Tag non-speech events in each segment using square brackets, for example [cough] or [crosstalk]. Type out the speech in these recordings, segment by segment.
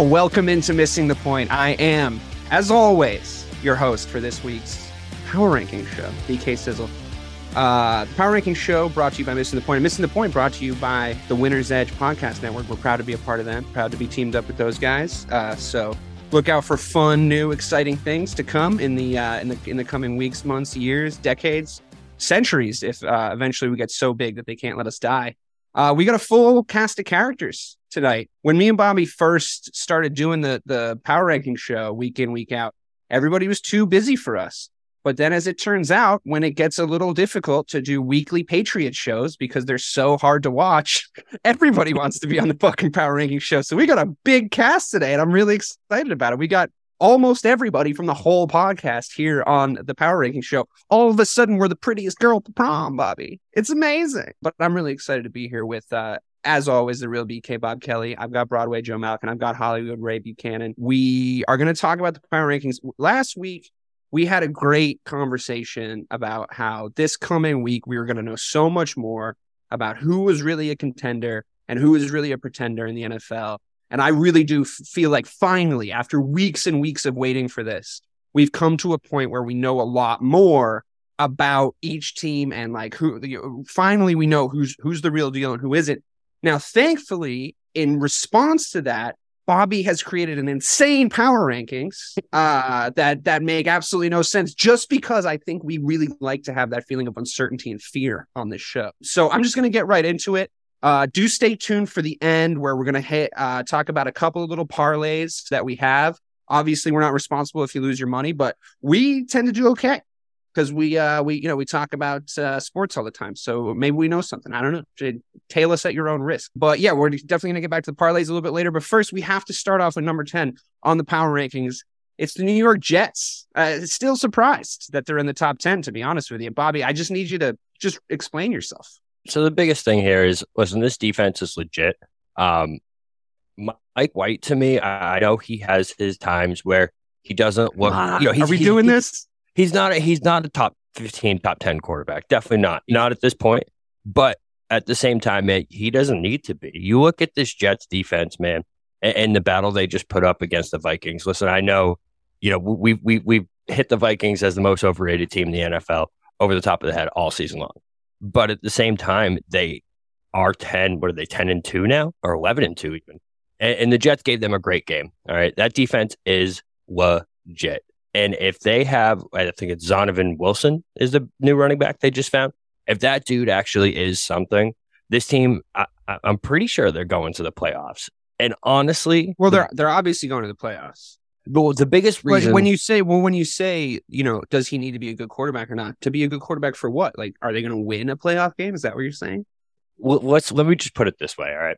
Welcome into Missing the Point. I am, as always, your host for this week's Power Ranking Show, BK Sizzle. Uh, the Power Ranking Show brought to you by Missing the Point. Missing the Point brought to you by the Winner's Edge Podcast Network. We're proud to be a part of them, proud to be teamed up with those guys. Uh, so look out for fun, new, exciting things to come in the uh, in the in the coming weeks, months, years, decades, centuries. If uh, eventually we get so big that they can't let us die. Uh, we got a full cast of characters tonight. When me and Bobby first started doing the the power ranking show week in week out, everybody was too busy for us. But then, as it turns out, when it gets a little difficult to do weekly Patriot shows because they're so hard to watch, [laughs] everybody wants to be on the fucking power ranking show. So we got a big cast today, and I'm really excited about it. We got almost everybody from the whole podcast here on the Power Ranking Show. All of a sudden, we're the prettiest girl at the prom, Bobby. It's amazing. But I'm really excited to be here with, uh, as always, the real BK Bob Kelly. I've got Broadway Joe Malkin. I've got Hollywood Ray Buchanan. We are going to talk about the Power Rankings. Last week, we had a great conversation about how this coming week we were going to know so much more about who was really a contender and who was really a pretender in the NFL. And I really do feel like finally, after weeks and weeks of waiting for this, we've come to a point where we know a lot more about each team and like who finally we know who's who's the real deal and who isn't. Now, thankfully, in response to that, Bobby has created an insane power rankings uh, that that make absolutely no sense. Just because I think we really like to have that feeling of uncertainty and fear on this show. So I'm just going to get right into it. Uh, do stay tuned for the end where we're going to hit uh, talk about a couple of little parlays that we have. Obviously, we're not responsible if you lose your money, but we tend to do okay because we uh we you know we talk about uh, sports all the time so maybe we know something i don't know tail us at your own risk but yeah we're definitely going to get back to the parlays a little bit later but first we have to start off with number 10 on the power rankings it's the new york jets uh, still surprised that they're in the top 10 to be honest with you bobby i just need you to just explain yourself so the biggest thing here is listen, this defense is legit. Um, Mike White to me, I know he has his times where he doesn't look. You know, are we doing this? He's not. A, he's not a top fifteen, top ten quarterback. Definitely not. Not at this point. But at the same time, man, he doesn't need to be. You look at this Jets defense, man, and, and the battle they just put up against the Vikings. Listen, I know, you know, we we we hit the Vikings as the most overrated team in the NFL over the top of the head all season long. But at the same time, they are 10, what are they, 10 and 2 now? Or 11 and 2 even. And, and the Jets gave them a great game. All right. That defense is legit. And if they have, I think it's Zonovan Wilson is the new running back they just found. If that dude actually is something, this team, I, am pretty sure they're going to the playoffs. And honestly, well, they're they're obviously going to the playoffs. Well, the biggest reason when you say, well, when you say, you know, does he need to be a good quarterback or not? To be a good quarterback for what? Like, are they going to win a playoff game? Is that what you're saying? Well, let's let me just put it this way. All right,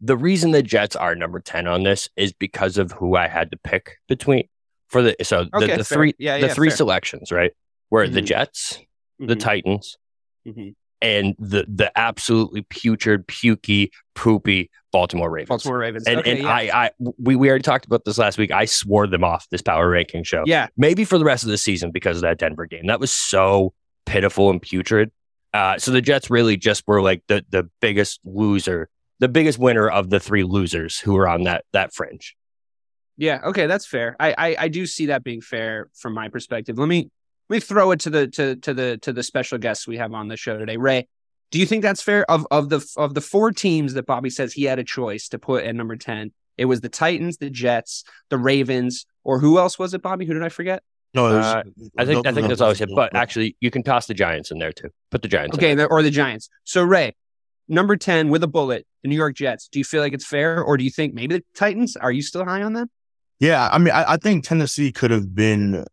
the reason the Jets are number ten on this is because of who I had to pick between for the so the, okay, the three yeah, the yeah, three fair. selections right were Mm-hmm. the Jets, the Mhm. Titans, Mhm. and the the absolutely putrid, pukey, poopy Baltimore Ravens. Baltimore Ravens. And, okay, and yeah. I, I, we, we already talked about this last week. I swore them off this power ranking show. yeah, Maybe for the rest of the season because of that Denver game. That was so pitiful and putrid. Uh, so the Jets really just were like the the biggest loser, the biggest winner of the three losers who were on that that fringe. Yeah. Okay, that's fair. I, I I do see that being fair from my perspective. Let me let me throw it to the to to the to the special guests we have on the show today. Ray, do you think that's fair? Of of the of the four teams that Bobby says he had a choice to put at number ten, it was the Titans, the Jets, the Ravens, or who else was it? Bobby, who did I forget? No, was, Uh, I think I think that's always it. But actually, you can toss the Giants in there too. Put the Giants. Okay, in the, or the Giants. So Ray, number ten with a bullet, the New York Jets. Do you feel like it's fair, or do you think maybe the Titans? Are you still high on them? Yeah, I mean, I, I think Tennessee could have been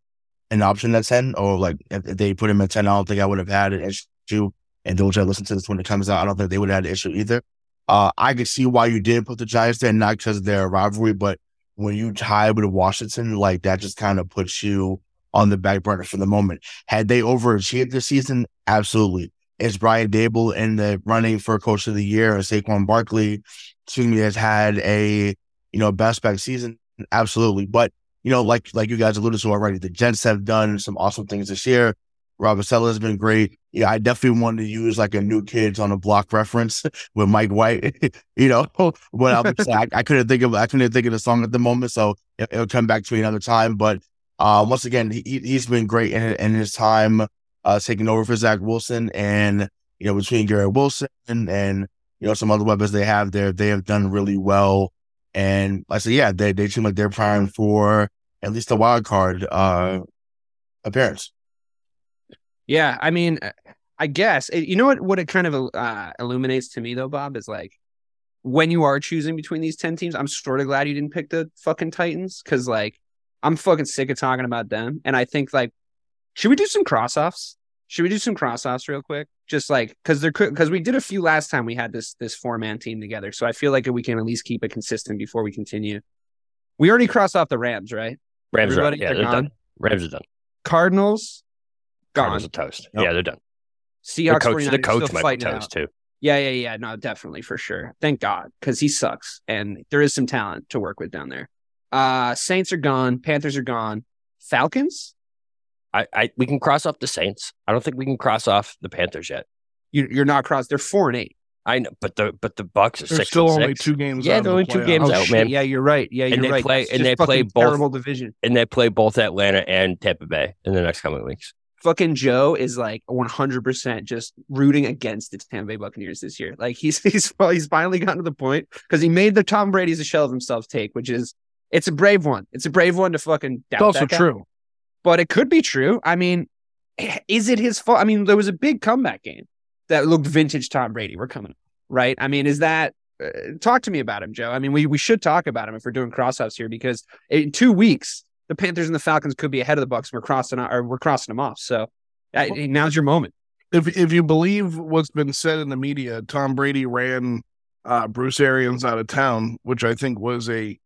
an option at ten, or like if, if they put him at ten, I don't think I would have had an issue. And those that listen to this when it comes out, I don't think they would have had an issue either. Uh, I could see why you did put the Giants there, not because of their rivalry, but when you tie with Washington, like that just kind of puts you on the back burner for the moment. Had they overachieved this season? Absolutely. Is Brian Daboll in the running for coach of the year or Saquon Barkley, excuse me, has had a, you know, best back season? Absolutely. But, you know, like, like you guys alluded to already, the Jets have done some awesome things this year. Robert Saleh has been great. Yeah, I definitely wanted to use like a new kids on a block reference [laughs] with Mike White, [laughs] you know, [laughs] but I, I, I couldn't think of I couldn't think of the song at the moment, so it, will come back to me another time. But uh, once again, he he's been great in, in his time uh, taking over for Zach Wilson, and you know between Garrett Wilson and you know some other weapons they have there, they have done really well. And I said, yeah, they they seem like they're primed for at least a wild card uh, appearance. Yeah, I mean, uh, I guess you know what what it kind of uh, illuminates to me though, Bob, is like when you are choosing between these ten teams. I'm sort of glad you didn't pick the fucking Titans because like I'm fucking sick of talking about them, and I think like should we do some cross offs? Should we do some cross offs real quick? Just like because they're because we did a few last time we had this this four man team together, so I feel like we can at least keep it consistent before we continue. We already crossed off the Rams, right? Rams Everybody, are yeah, they're, they're done. Rams are done. Cardinals, gone. Cardinals are toast. Nope. Yeah, they're done. Seahawks, the coach, the coach might be toast too. Yeah, yeah, yeah. No, definitely for sure. Thank God, because he sucks, and there is some talent to work with down there. Uh Saints are gone. Panthers are gone. Falcons. I, I we can cross off the Saints. I don't think we can cross off the Panthers yet. You, you're not cross. They're four and eight. I know, but the but the Bucks are They're six still and only six. two games. Yeah, out they're only the two games Oh, out, shit. man. Yeah, you're right. Yeah, you're they right. play- It's and they play both- terrible division. and they play both Atlanta and Tampa Bay in the next coming weeks. Fucking Joe is like 100 percent just rooting against the Tampa Bay Buccaneers this year. Like he's [laughs] he's well, he's finally gotten to the point because he made the Tom Brady's a shell of himself take, which is it's a brave one. It's a brave one to fucking. Doubt It's also that guy. true. But it could be true. I mean, is it his fault? I mean, there was a big comeback game that looked vintage Tom Brady. We're coming up, right? I mean, is that uh, talk to me about him, Joe? I mean, we we should talk about him if we're doing crossoffs here because in two weeks the Panthers and the Falcons could be ahead of the Bucks. We're crossing or we're crossing them off. So uh, now's your moment. If if you believe what's been said in the media, Tom Brady ran uh, Bruce Arians out of town, which I think was a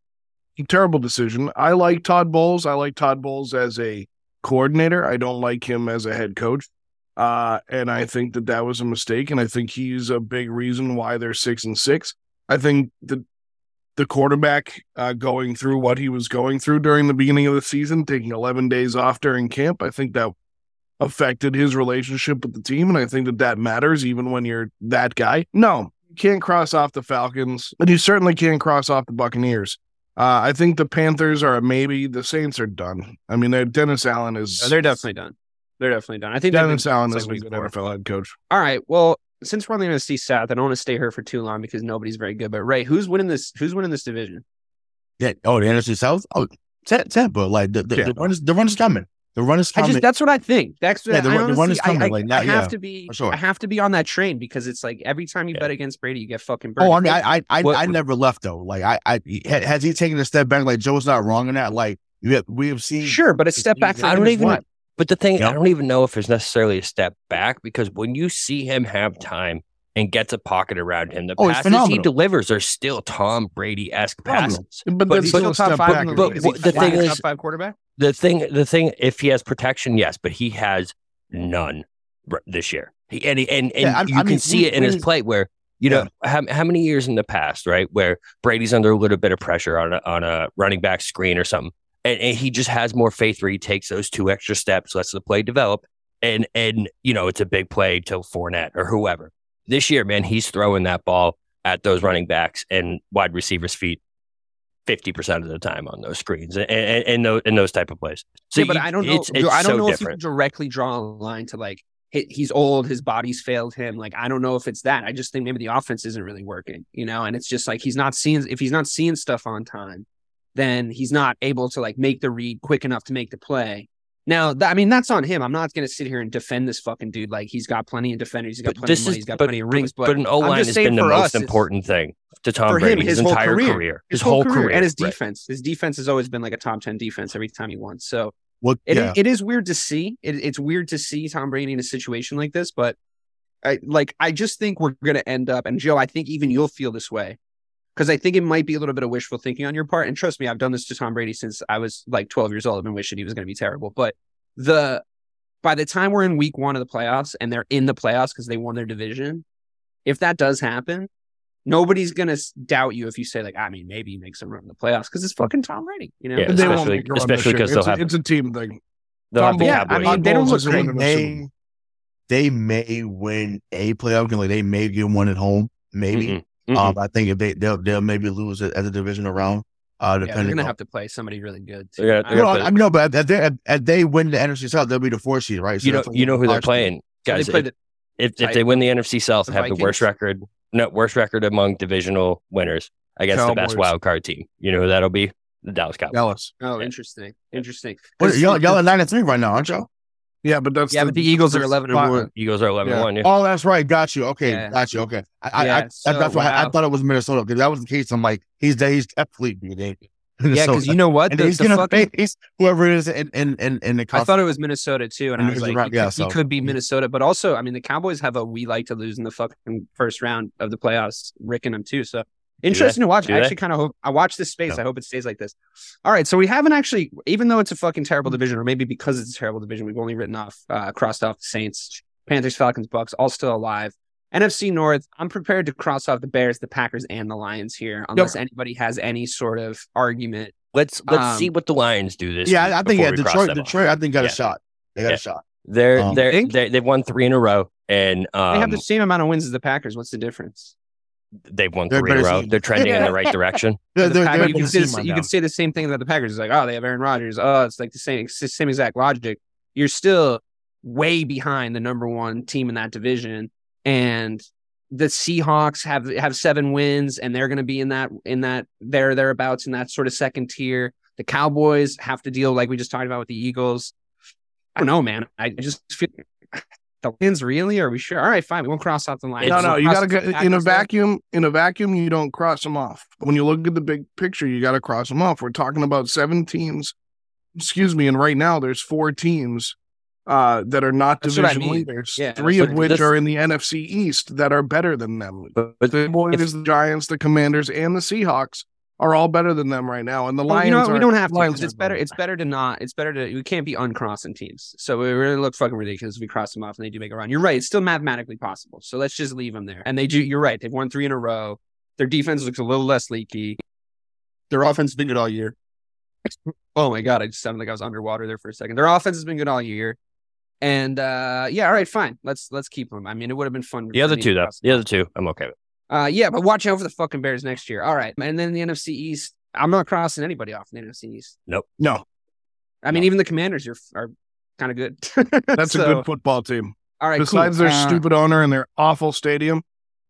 terrible decision. I like Todd Bowles. I like Todd Bowles as a coordinator. I don't like him as a head coach. Uh, and I think that that was a mistake. And I think he's a big reason why they're six and six. I think the the quarterback uh, going through what he was going through during the beginning of the season, taking 11 days off during camp, I think that affected his relationship with the team. And I think that that matters even when you're that guy. No, you can't cross off the Falcons, and you certainly can't cross off the Buccaneers. Uh, I think the Panthers are a maybe. The Saints are done. I mean, they're, Dennis Allen is. they're definitely done. They're definitely done. I think they've been- Dennis Allen since is a like good week four. NFL head coach. All right. Well, since we're on the NFC South, I don't want to stay here for too long because nobody's very good. But Ray, who's winning this? Who's winning this division? Yeah. Oh, the NFC South. Oh, Ta- Tampa. Like the the, the run is the run is coming. The run is I coming. just that's what I think. That's Yeah, the I run- the run is honestly- I- coming, I, like, now, I have yeah, to be. sure. I have to be on that train because it's like every time you Yeah. bet against Brady, you get fucking burned. oh, I mean, I I I, What- I never left though. Like I I has he taken a step back? Like Joe's not wrong in that. Like we have, we have seen. sure, but a step back. I don't even- what? But the thing, Yep. I don't even know if it's necessarily a step back because when you see him have time and gets a pocket around him, the Oh, passes he delivers are still Tom Brady esque passes. But, But that's he's still still a top five. back. in the but- Is but he the flat thing top five quarterback. The thing, the thing, if he has protection, yes, but he has none this year. He, and he, and, and Yeah, I- you I can mean, see we- it in his we- play where you know how, how many years in the past, right, where Brady's under a little bit of pressure on a, on a running back screen or something, and, and he just has more faith where he takes those two extra steps, lets the play develop, and and you know it's a big play to Fournette or whoever. This year, man, he's throwing that ball at those running backs and wide receivers' feet. Fifty percent of the time on those screens and and, those, and those type of plays. So yeah, but you- I don't know. It's, it's I don't so know if you can directly draw a line to like he's old, his body's failed him. Like I don't know if it's that. I just think maybe the offense isn't really working, you know. And it's just like he's not seeing if he's not seeing stuff on time, then he's not able to like make the read quick enough to make the play. Now, th- I mean, that's on him. I'm not going to sit here and defend this fucking dude. Like he's got plenty of defenders, he's got But plenty of money, is he's got but, plenty of rings. But, but an O line has been the most us, important thing to Tom for Brady him, his, his whole entire career. career. his, whole career, and his right. defense, his defense has always been like a top ten defense every time he won. So What? It, yeah. it is weird to see. It, it's weird to see Tom Brady in a situation like this, but I like I just think we're going to end up. And Joe, I think even you'll feel this way because I think it might be a little bit of wishful thinking on your part. And trust me, I've done this to Tom Brady since I was like 12 years old. I've been wishing he was going to be terrible. But the by the time we're in week one of the playoffs and they're in the playoffs because they won their division, if that does happen, nobody's going to doubt you if you say like, I mean, maybe he makes a run in the playoffs because it's fucking Tom Brady. You know, Yeah, And they won't especially- make a run this especially year. 'cause they'll it's, a- have- it's a team thing. They'll have the Yeah, I mean, they don't look isn't great. They the Super Bowl. may, they may win a playoff game. Like they may get one at home, maybe. Mm-mm. Mm-mm. Um, I think if they they'll, they'll maybe lose it as a divisional round. Uh, Yeah, they're gonna on, have to play somebody really good. Too. They're I- gonna- I mean, no, but at they, at, at they win the NFC South, they'll be the four seed, right? So you know, you know who they're March- playing, so they guys. play If, the- if, if they win the NFC South, the have the worst record, no worst record among divisional winners against the best Cowboys. wild card team. You know who that'll be? The Dallas Cowboys. Dallas. oh, Yeah. interesting, interesting. What, 'Cause y'all, the- y'all are nine and three right now, aren't y'all? Yeah, but that's yeah, but the Eagles are eleven and one. Eagles are eleven Yeah. one. Yeah. Oh, that's right. Got you. Okay, Yeah. got you. Okay, I, I, Yeah, I, so, that's why I, I thought it was Minnesota. because that was the case, I'm like, he's he's definitely beating. [laughs] Yeah, because you know what? and The, he's gonna fucking- face whoever it is in in in, in the. I thought it was Minnesota too, and I was like, round, he, yeah, could, he so- could be Minnesota, but also, I mean, the Cowboys have a we like to lose in the fucking first round of the playoffs, Rick and them too. So interesting to watch. Do I actually kind of hope I watch this space. Yeah. I hope it stays like this. All right, so we haven't actually, even though it's a fucking terrible division, or maybe because it's a terrible division, we've only written off, uh, crossed off the Saints, Panthers, Falcons, Bucks, all still alive. NFC North, I'm prepared to cross off the Bears, the Packers, and the Lions here, unless anybody has any sort of argument. Let's let's Um, see what the Lions do this. Yeah, week I, I think yeah, we cross Detroit. off. Detroit, I think got Yeah. a shot. They got Yeah. a shot. They're Um, they're, Think? they they've won three in a row, and They um, have the same amount of wins as the Packers. What's the difference? they've won They're three in a row. team. They're trending in the right [laughs] direction. They're, they're, Packers- they're you the can say, team the- you can say the same thing about the Packers. It's like, oh, they have Aaron Rodgers. Oh, it's like the same, it's the same exact logic. You're still way behind the number one team in that division, and the Seahawks have have seven wins, and they're going to be in that in that there thereabouts in that sort of second tier. The Cowboys have to deal like we just talked about with the Eagles. I don't know, man. I just feel [laughs] the wins really. Are we sure? All right, fine. We won't cross out the line. No, no, you got to Cross get in a vacuum. In a vacuum, you don't cross them off. When you look at the big picture, you got to cross them off. We're talking about seven teams. Excuse me, and right now there's four teams uh, that are not That's what I division mean. leaders. Yeah, three of which this- are in the NFC East that are better than them. But, but The if- the Giants, the Commanders, and the Seahawks are all better than them right now. And the Well, Lions, you know, we don't have to. It's better. It's better to not. It's better to. We can't be uncrossing teams. So it really look fucking ridiculous if we cross them off and they do make a run. You're right. It's still mathematically possible. So let's just leave them there. And they do. You're right. They've won three in a row. Their defense looks a little less leaky. Their offense has been good all year. [laughs] Oh my god! I just sounded like I was underwater there for a second. Their offense has been good all year. And uh yeah, all right, fine. Let's let's keep them. I mean, it would have been fun. the other two though, the other two, I'm okay with. Uh, yeah, but watch out for the fucking Bears next year. All right, and then the NFC East. I'm not crossing anybody off in the NFC East. Nope. No. I mean, No. even the Commanders are are kind of good. [laughs] That's a good football team. All right, Besides cool. their Uh, stupid owner and their awful stadium,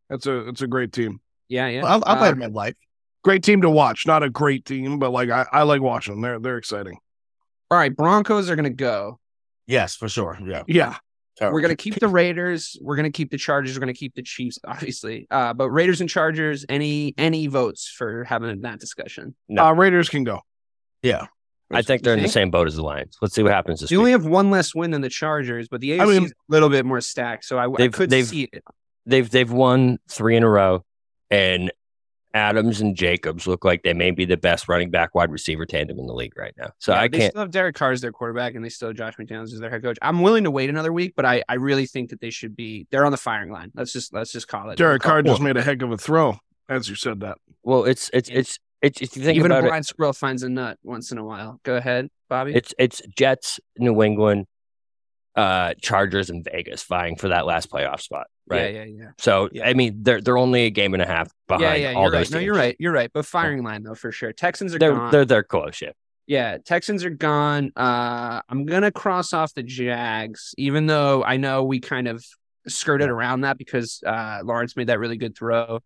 that's a it's a great team. Yeah, yeah. I, I Uh, played him at life. Great team to watch. Not a great team, but like I, I like watching them. They're they're exciting. all right, Broncos are gonna go. Yes, for sure. Yeah, Yeah. We're gonna keep the Raiders. We're gonna keep the Chargers. We're gonna keep the Chiefs, [laughs] obviously. Uh, but Raiders and Chargers. Any any votes for having that discussion? No. Uh, Raiders can go. Yeah, I think they're in the same boat as the Lions. Let's see what happens this You week. only have one less win than the Chargers, but the AFC I mean- is a little bit more stacked. So I, I They've- could they've- see it. they've they've won three in a row, and Adams and Jacobs look like they may be the best running back wide receiver tandem in the league right now. So Yeah, I they can't. still have Derek Carr as their quarterback, and they still have Josh McDaniels as their head coach. I'm willing to wait another week, but I, I really think that they should be. They're on the firing line. Let's just let's just call it. Derek Carr just made a heck of a throw, as you said that. Well, it's it's Yeah. it's it's if you think Even a about it, blind squirrel finds a nut once in a while. Go ahead, Bobby. it's it's Jets, New England, uh, Chargers, and Vegas vying for that last playoff spot, right? Yeah, yeah, yeah. So Yeah. I mean, they're they're only a game and a half behind yeah, yeah. all You're those right. No, you're right. You're right. But firing line though, for sure. Texans are They're gone. they're they're close. Yeah. Yeah, Texans are gone. Uh, I'm gonna cross off the Jags, even though I know we kind of skirted around that because uh, Lawrence made that really good throw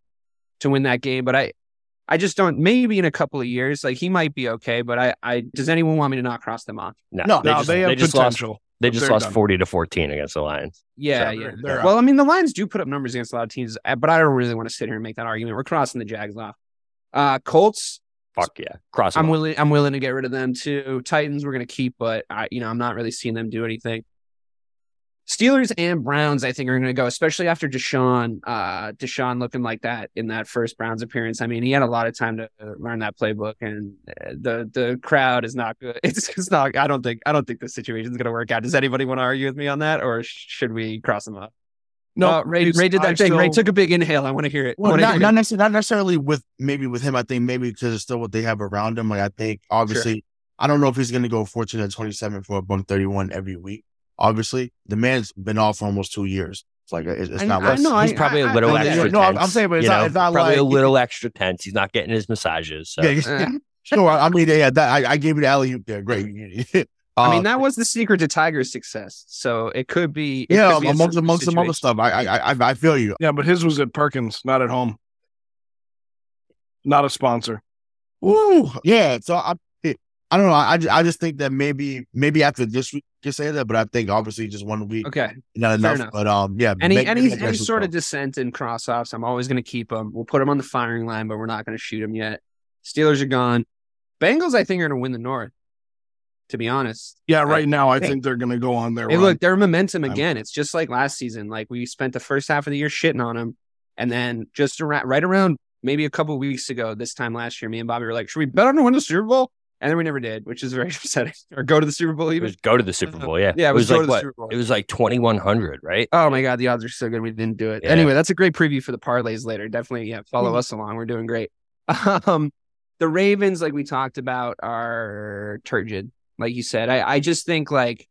to win that game. But I, I just don't. Maybe in a couple of years, like he might be okay. But I, I does anyone want me to not cross them off? No, No, they just, they have just lost. Potential. They just lost done. forty to fourteen against the Lions. Yeah, So yeah. they're- they're well, I mean, the Lions do put up numbers against a lot of teams, uh, but I don't really want to sit here and make that argument. We're crossing the Jags off. Uh, Colts, Fuck yeah, cross. I'm off. willing. I'm willing to get rid of them too. Titans, we're gonna keep, but I, you know, I'm not really seeing them do anything. Steelers and Browns, I think, are gonna go, especially after Deshaun. Uh, Deshaun looking like that in that first Browns appearance. I mean, he had a lot of time to learn that playbook, and uh, the the crowd is not good. [laughs] It's it's not. I don't think. I don't think the situation is gonna work out. Does anybody want to argue with me on that, or should we cross them up? No, Uh, Ray, Ray did that I thing. Ray took a big inhale. I want to hear it. Well, not hear not, necessarily, not necessarily with maybe with him. I think maybe because it's still what they have around him. Like I think obviously, I don't know if he's going to go 14 and 27 for a buck 31 every week. Obviously, the man's been off for almost two years. It's like it's, it's I- not. I less. know, He's I- probably a I- little I- extra. no, I'm- I'm saying, but it's you not- know? it's not probably a like- little extra tense. He's not getting his massages. So. Yeah, yeah, [laughs] sure. I mean, yeah, that, I, I gave you the alley oop there. Great. [laughs] I mean, Uh, that was the secret to Tiger's success. So it could be. it yeah, could be amongst amongst some other stuff. I, I I I feel you. Yeah, but his was at Perkins, not at home. Not a sponsor. Ooh, yeah. So I, I don't know. I, I just think that maybe maybe after this week you can say that, but I think obviously just one week Okay. not enough. enough. But um, yeah. Any make- any make any sort of go. dissent and cross offs, I'm always going to keep them. We'll put them on the firing line, but we're not going to shoot them yet. Steelers are gone. Bengals, I think, are going to win the North. To be honest, Yeah, right now I think- think they're going to go on their hey, run. look, their momentum I'm- again. It's just like last season. Like we spent the first half of the year shitting on them, and then just around right around maybe a couple weeks ago, this time last year, me and Bobby were like, "Should we bet on to win the Super Bowl?" And then we never did, which is very [laughs] upsetting. Or go to the Super Bowl even. was go to the Super Bowl. Yeah, Yeah, it it was was like what? It was like twenty one hundred, right? Oh my god, the odds are so good we didn't do it. Yeah. Anyway, that's a great preview for the parlays later. Definitely, yeah, follow Mhm. us along. We're doing great. [laughs] Um, the Ravens, like we talked about, are turgid. Like you said, I, I just think like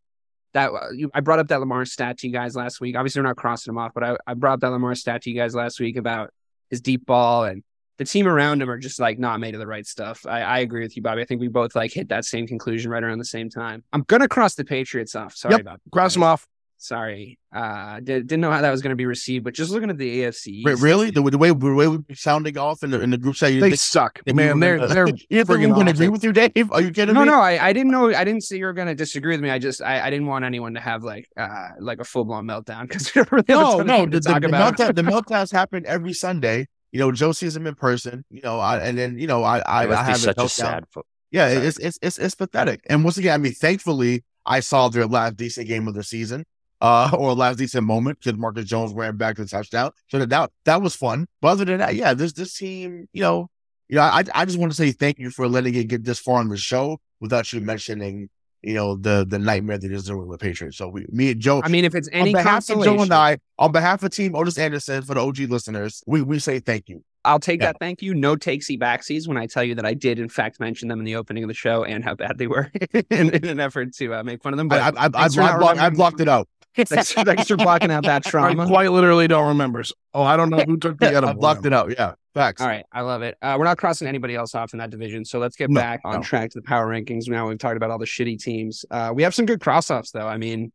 that. uh, You, I brought up that Lamar stat to you guys last week. Obviously, we're not crossing him off, but I, I brought up that Lamar stat to you guys last week about his deep ball and the team around him are just like not made of the right stuff. I, I agree with you, Bobby. I think we both like hit that same conclusion right around the same time. I'm gonna cross the Patriots off. Sorry Yep, about that. Cross them off. Sorry, uh, did, didn't know how that was going to be received, but just looking at the AFC, Wait, really? The, the way the way we be sounding off in the in the group chat, you They suck, man. They're were they're gonna- [laughs] you think going to agree with you, Dave? Are you kidding No, me? no, I, I didn't know. I didn't see you were going to disagree with me. I just I, I didn't want anyone to have like uh like a full blown meltdown because [laughs] we don't really no, no. The, the, the, meltdown, the meltdowns happen every Sunday. You know, Joe sees him in person. You know, I, and then you know, I I, I have such a sad. Fo- Yeah, Sorry. it's, it's it's it's pathetic. And once again, I mean, thankfully, I saw their last decent game of the season, uh, [laughs] or last decent moment because Marcus Jones ran back to the touchdown. So that, that that was fun. But other than that, yeah, this this team, you know, you know, I I just want to say thank you for letting it get this far on the show without you mentioning, you know, the the nightmare that is doing with Patriots. So we, me and Joe, I mean, if it's any on behalf of Joe and I, on behalf of Team Otis Anderson for the OG listeners, we we say thank you. I'll take Yeah. that. Thank you. No takesy backsies when I tell you that I did in fact mention them in the opening of the show and how bad they were [laughs] in, in an effort to uh, make fun of them. But I I, I, thanks for not blocked, I blocked it out. Thanks, thanks for blocking out that I trauma. quite literally don't remember. So- Oh, I don't know who took the I [laughs] edible. blocked it out. Yeah, facts. All right, I love it. Uh, we're not crossing anybody else off in that division, so let's get No, back on no. track to the power rankings. Now we've talked about all the shitty teams. Uh, we have some good cross-offs, though. I mean,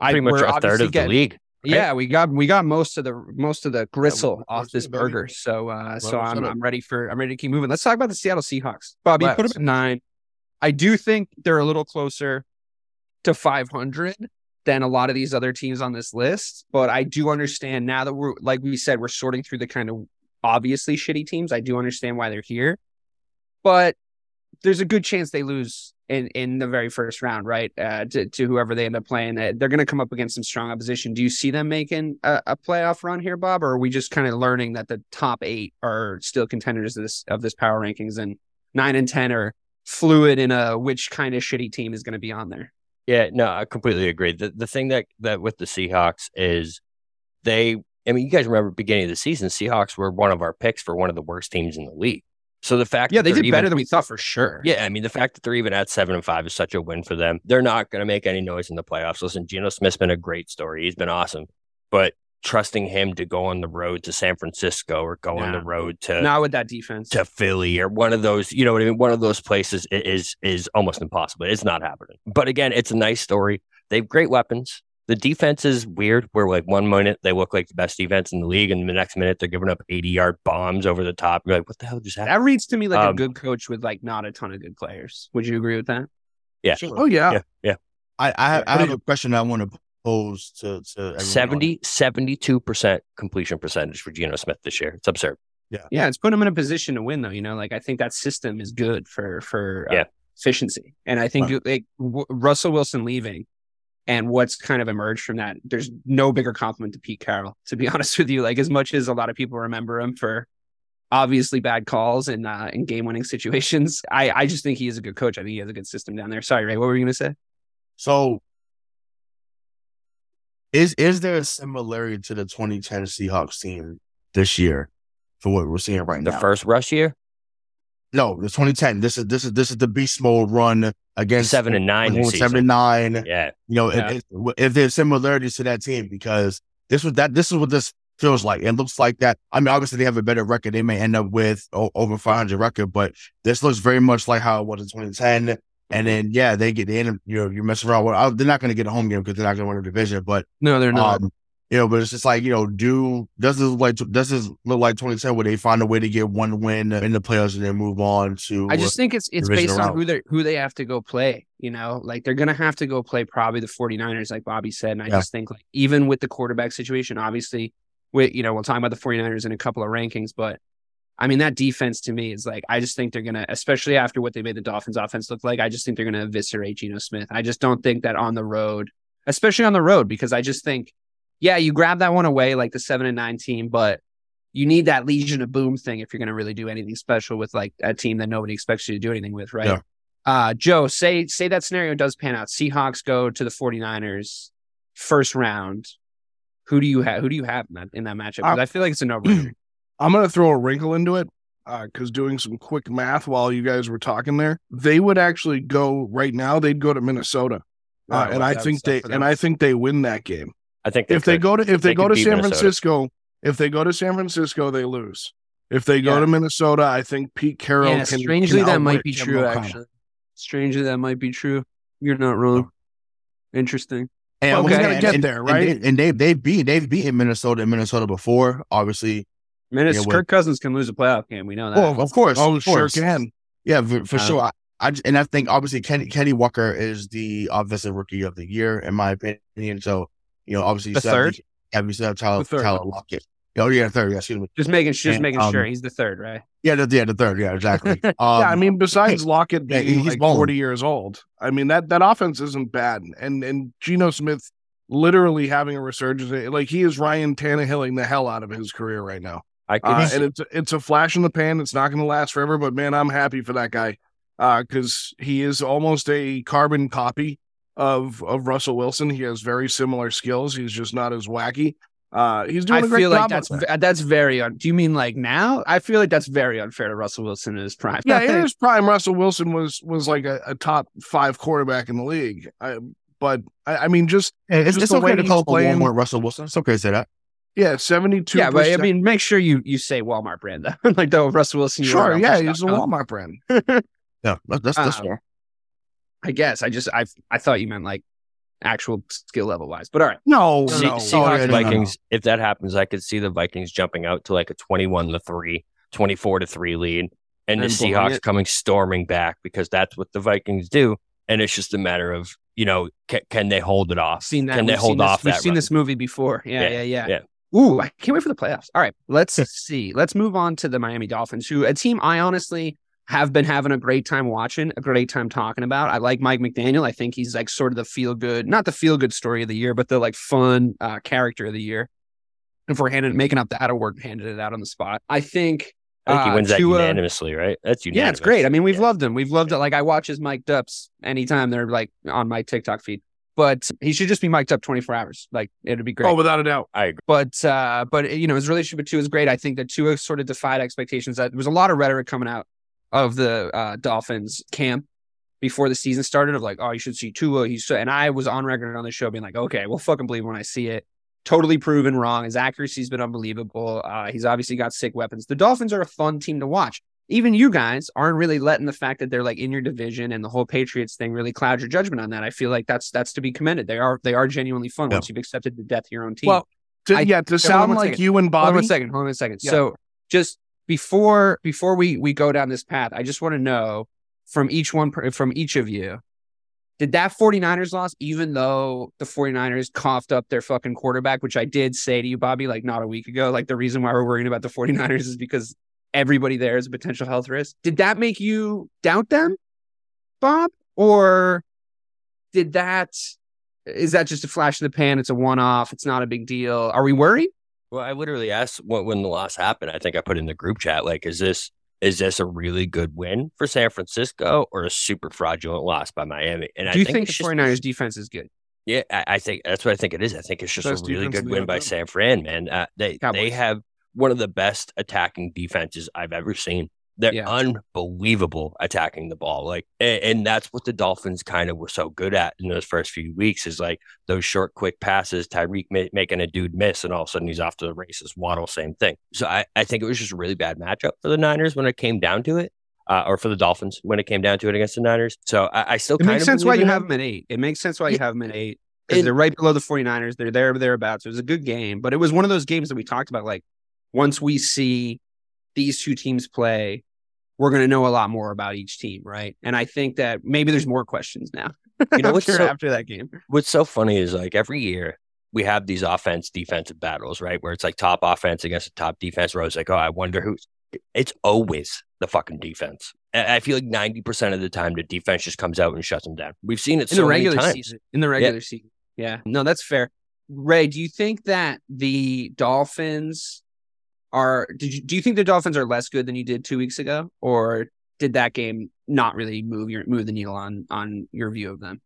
I Pretty much we're a third obviously of getting- the league. right? Yeah, we got we got most of the most of the gristle we're off this good, baby. burger. So uh, so I'm. I'm ready for I'm ready to keep moving. Let's talk about the Seattle Seahawks. Bobby, you put Let's. them at nine. I do think they're a little closer to 500 than a lot of these other teams on this list, but I do understand now that we're like we said we're sorting through the kind of obviously shitty teams. I do understand why they're here, but there's a good chance they lose in in the very first round, right? Uh, to to whoever they end up playing, uh, they're going to come up against some strong opposition. Do you see them making a, a playoff run here, Bob, or are we just kind of learning that the top eight are still contenders of this of this power rankings, and nine and ten are fluid in a which kind of shitty team is going to be on there? Yeah, no, I completely agree. The the thing that that with the Seahawks is they I mean, you guys remember beginning of the season, Seahawks were one of our picks for one of the worst teams in the league. So the fact Yeah, that they did even- better than we thought for sure. Yeah, I mean, the fact that they're even at seven and five is such a win for them. They're not going to make any noise in the playoffs. Listen, Geno Smith's been a great story. He's been awesome, but trusting him to go on the road to San Francisco or go on the road to not with that defense. to Philly or one of those, you know what I mean? One of those places i- is is almost impossible. It's not happening. But again, it's a nice story. They have great weapons. The defense is weird, where like one minute they look like the best defense in the league, and the next minute they're giving up 80 yard bombs over the top. You're like, what the hell just happened? That reads to me like a Um, good coach with like not a ton of good players. Would you agree with that? Yeah. Sure. Oh yeah. Yeah, yeah. I I, have- I have a question I want to pose to to 70, 72% completion percentage for Geno Smith this year. It's absurd. Yeah, Yeah. it's putting him in a position to win, though. You know, like I think that system is good for for uh, Yeah. efficiency, and I think Right. like w- Russell Wilson leaving and what's kind of emerged from that. There's no bigger compliment to Pete Carroll, to be [laughs] honest with you. Like as much as a lot of people remember him for obviously bad calls and uh, in game winning situations, I I just think he is a good coach. I think he has a good system down there. Sorry, Ray, what were you going to say? So, is is there a similarity to the 2010 Seahawks team this year for what we're seeing right now? The first rush year, No, the 2010. This is this is this is the beast mode run against Seven and nine when- when season. seven and nine. Yeah. You know, Yeah. if, if, if there's similarities to that team, because this was that this is what this feels like. It looks like that. I mean, obviously they have a better record. They may end up with over 500 record, but this looks very much like how it was in 2010. And then yeah, they get in. You know, you're messing around. With, they're not going to get a home game because they're not going to win a division. But No, they're not. um, you know, but it's just like you know, do does this look like does this look like 2010 where they find a way to get one win in the playoffs and then move on to? I just think it's it's based on who they who they have to go play. You know, like they're gonna have to go play probably the 49ers, like Bobby said. And I Yeah. just think like even with the quarterback situation, obviously, we you know, we'll talk about the 49ers in a couple of rankings, but I mean that defense to me is like I just think they're gonna, especially after what they made the Dolphins offense look like, I just think they're gonna eviscerate Geno Smith. I just don't think that on the road, especially on the road, because I just think, yeah, you grab that one away like the seven and nine team, but you need that Legion of Boom thing if you're going to really do anything special with like a team that nobody expects you to do anything with, right? Yeah. Uh, Joe, say say that scenario does pan out. Seahawks go to the 49ers first round. Who do you have? Who do you have in that in that matchup? I feel like it's a no brainer. [clears throat] I'm going to throw a wrinkle into it because doing some quick math while you guys were talking there, they would actually go right now. They'd go to Minnesota, uh, and I think they and I think they win that game. I think If they go to if they, They go to San Minnesota. Francisco, if they go to San Francisco, they lose. If they go Yeah. to Minnesota, I think Pete Carroll. yeah, can, strangely can that might be true. Actually, strangely that might be true. You're not wrong. Interesting. And Well, once we again, gotta get and- there, and right? they- And they they've beat they've beaten Minnesota and Minnesota before, obviously. Minnesota, Yeah, what- Kirk Cousins can lose a playoff game. We know that. Well, of course, Oh, of sure can. Yeah, for, for Uh, sure. I, I j- and I think obviously Kenny Kenny Walker is the offensive rookie of the year in my opinion. So you know, obviously, The still have third? the- Yeah, we still have Tyler, The third. Tyler Lockett. Oh yeah, third. Yeah, excuse me. just making just and, making um, sure he's the third, right? Yeah, the, yeah, the third. Yeah, exactly. Um, [laughs] yeah, I mean, besides Lockett yeah, he's like balling. 40 years old, I mean that that offense isn't bad, and and Geno Smith literally having a resurgence, like he is Ryan Tannehilling the hell out of his career right now, I could. uh, and it's it's a flash in the pan. It's not going to last forever, but man, I'm happy for that guy because he is almost a carbon copy of of Russell Wilson. He has very similar skills. He's just not as wacky. Uh, he's doing I a great feel like job. that's that. that's very. Un- Do you mean like now? I feel like that's very unfair to Russell Wilson in his prime. yeah, [laughs] in his prime, Russell Wilson was was like a, a top five quarterback in the league. I, but I, I mean, just Hey, it's, Just it's okay way to he's call up a playing. Walmart Russell Wilson. It's okay to say that. Yeah, seventy two. yeah, but I mean, make sure you you say Walmart brand though, [laughs] like the Russell Wilson. sure, yeah, Push he's a. Walmart brand. [laughs] Yeah, that's that's, that's Um, fair. I guess I just I I thought you meant like actual skill level wise, but all right. No, Se- no, Seahawks yeah, no, no, no. Vikings. If that happens, I could see the Vikings jumping out to like a 21 to 3, 24 to 3 lead, and the And blowing Seahawks it. coming storming back because that's what the Vikings do. And it's just a matter of, you know, can, can they hold it off? Seen that? Can they We've hold seen this- off We've that seen run? this movie before. Yeah, Yeah, yeah, yeah. yeah. Ooh, I can't wait for the playoffs. All right, let's [laughs] see. Let's move on to the Miami Dolphins, who a team I honestly have been having a great time watching, a great time talking about. I like Mike McDaniel. I think he's like sort of the feel good, not the feel good story of the year, but the like fun uh, character of the year. And we're handing making up the out of handed it out on the spot. I think. I think he uh, wins that Tua- unanimously, right? That's unanimous. Yeah, it's great. I mean, we've Yeah. loved him. We've loved it. Like I watch his mic'd ups anytime they're like on my TikTok feed. But he should just be mic'd up 24 hours. Like it'd be great. Oh, without a doubt. I agree. But uh, but you know, his relationship with Tua is great. I think that Tua sort of defied expectations. That there was a lot of rhetoric coming out of the uh, Dolphins camp before the season started of like, oh, you should see Tua. He's so, and I was on record on the show being like, okay, we'll fucking believe when I see it. Totally proven wrong. His accuracy's been unbelievable. Uh, he's obviously got sick weapons. The Dolphins are a fun team to watch. Even you guys aren't really letting the fact that they're like in your division and the whole Patriots thing really cloud your judgment on that. I feel like that's that's to be commended. They are they are genuinely fun Yeah. once you've accepted the death of your own team. Well, to, I- yeah, to hold sound like second. you and Hold on Bobby. a second. Hold on a second. Yeah. So just before before we we go down this path, I just want to know from each one per- from each of you. Did that 49ers loss, even though the 49ers coughed up their fucking quarterback, which I did say to you, Bobby, like not a week ago, like the reason why we're worrying about the 49ers is because everybody there is a potential health risk. Did that make you doubt them, Bob? Or did that is that just a flash in the pan? It's a one off, it's not a big deal. Are we worried? Well, I literally asked when, when the loss happened. I think I put in the group chat, like, is this is this a really good win for San Francisco or a super fraudulent loss by Miami? And I Do you think, think, it's the just- 49ers defense is good? Yeah, I, I think that's what I think it is. I think it's just Best a really good win by San Fran, man. Uh, they they have one of the best attacking defenses I've ever seen. They're Yeah. unbelievable attacking the ball. Like, and, and that's what the Dolphins kind of were so good at in those first few weeks is like those short, quick passes, Tyreek ma- making a dude miss, and all of a sudden he's off to the races. Waddle, same thing. So I, I think it was just a really bad matchup for the Niners when it came down to it, uh, or for the Dolphins when it came down to it against the Niners. So I, I still It kind makes sense why you have them. them at eight. It makes sense why you Yeah. have them at eight because they're right below the 49ers. They're there, thereabouts. It was a good game, but it was one of those games that we talked about. Like, once we see these two teams play, we're going to know a lot more about each team, right? And I think that maybe there's more questions now. [laughs] You know what's after, so- after that game? what's so funny is like every year we have these offense defensive battles, right? Where it's like top offense against the top defense. Where it's like, oh, I wonder who's. It's always the fucking defense. I feel like ninety percent of the time the defense just comes out and shuts them down. We've seen it in so the many regular times. season. In the regular season. Yeah. No, that's fair. Ray, do you think that the Dolphins are did you do you think the Dolphins are less good than you did two weeks ago? Or did that game not really move your move the needle on on your view of them?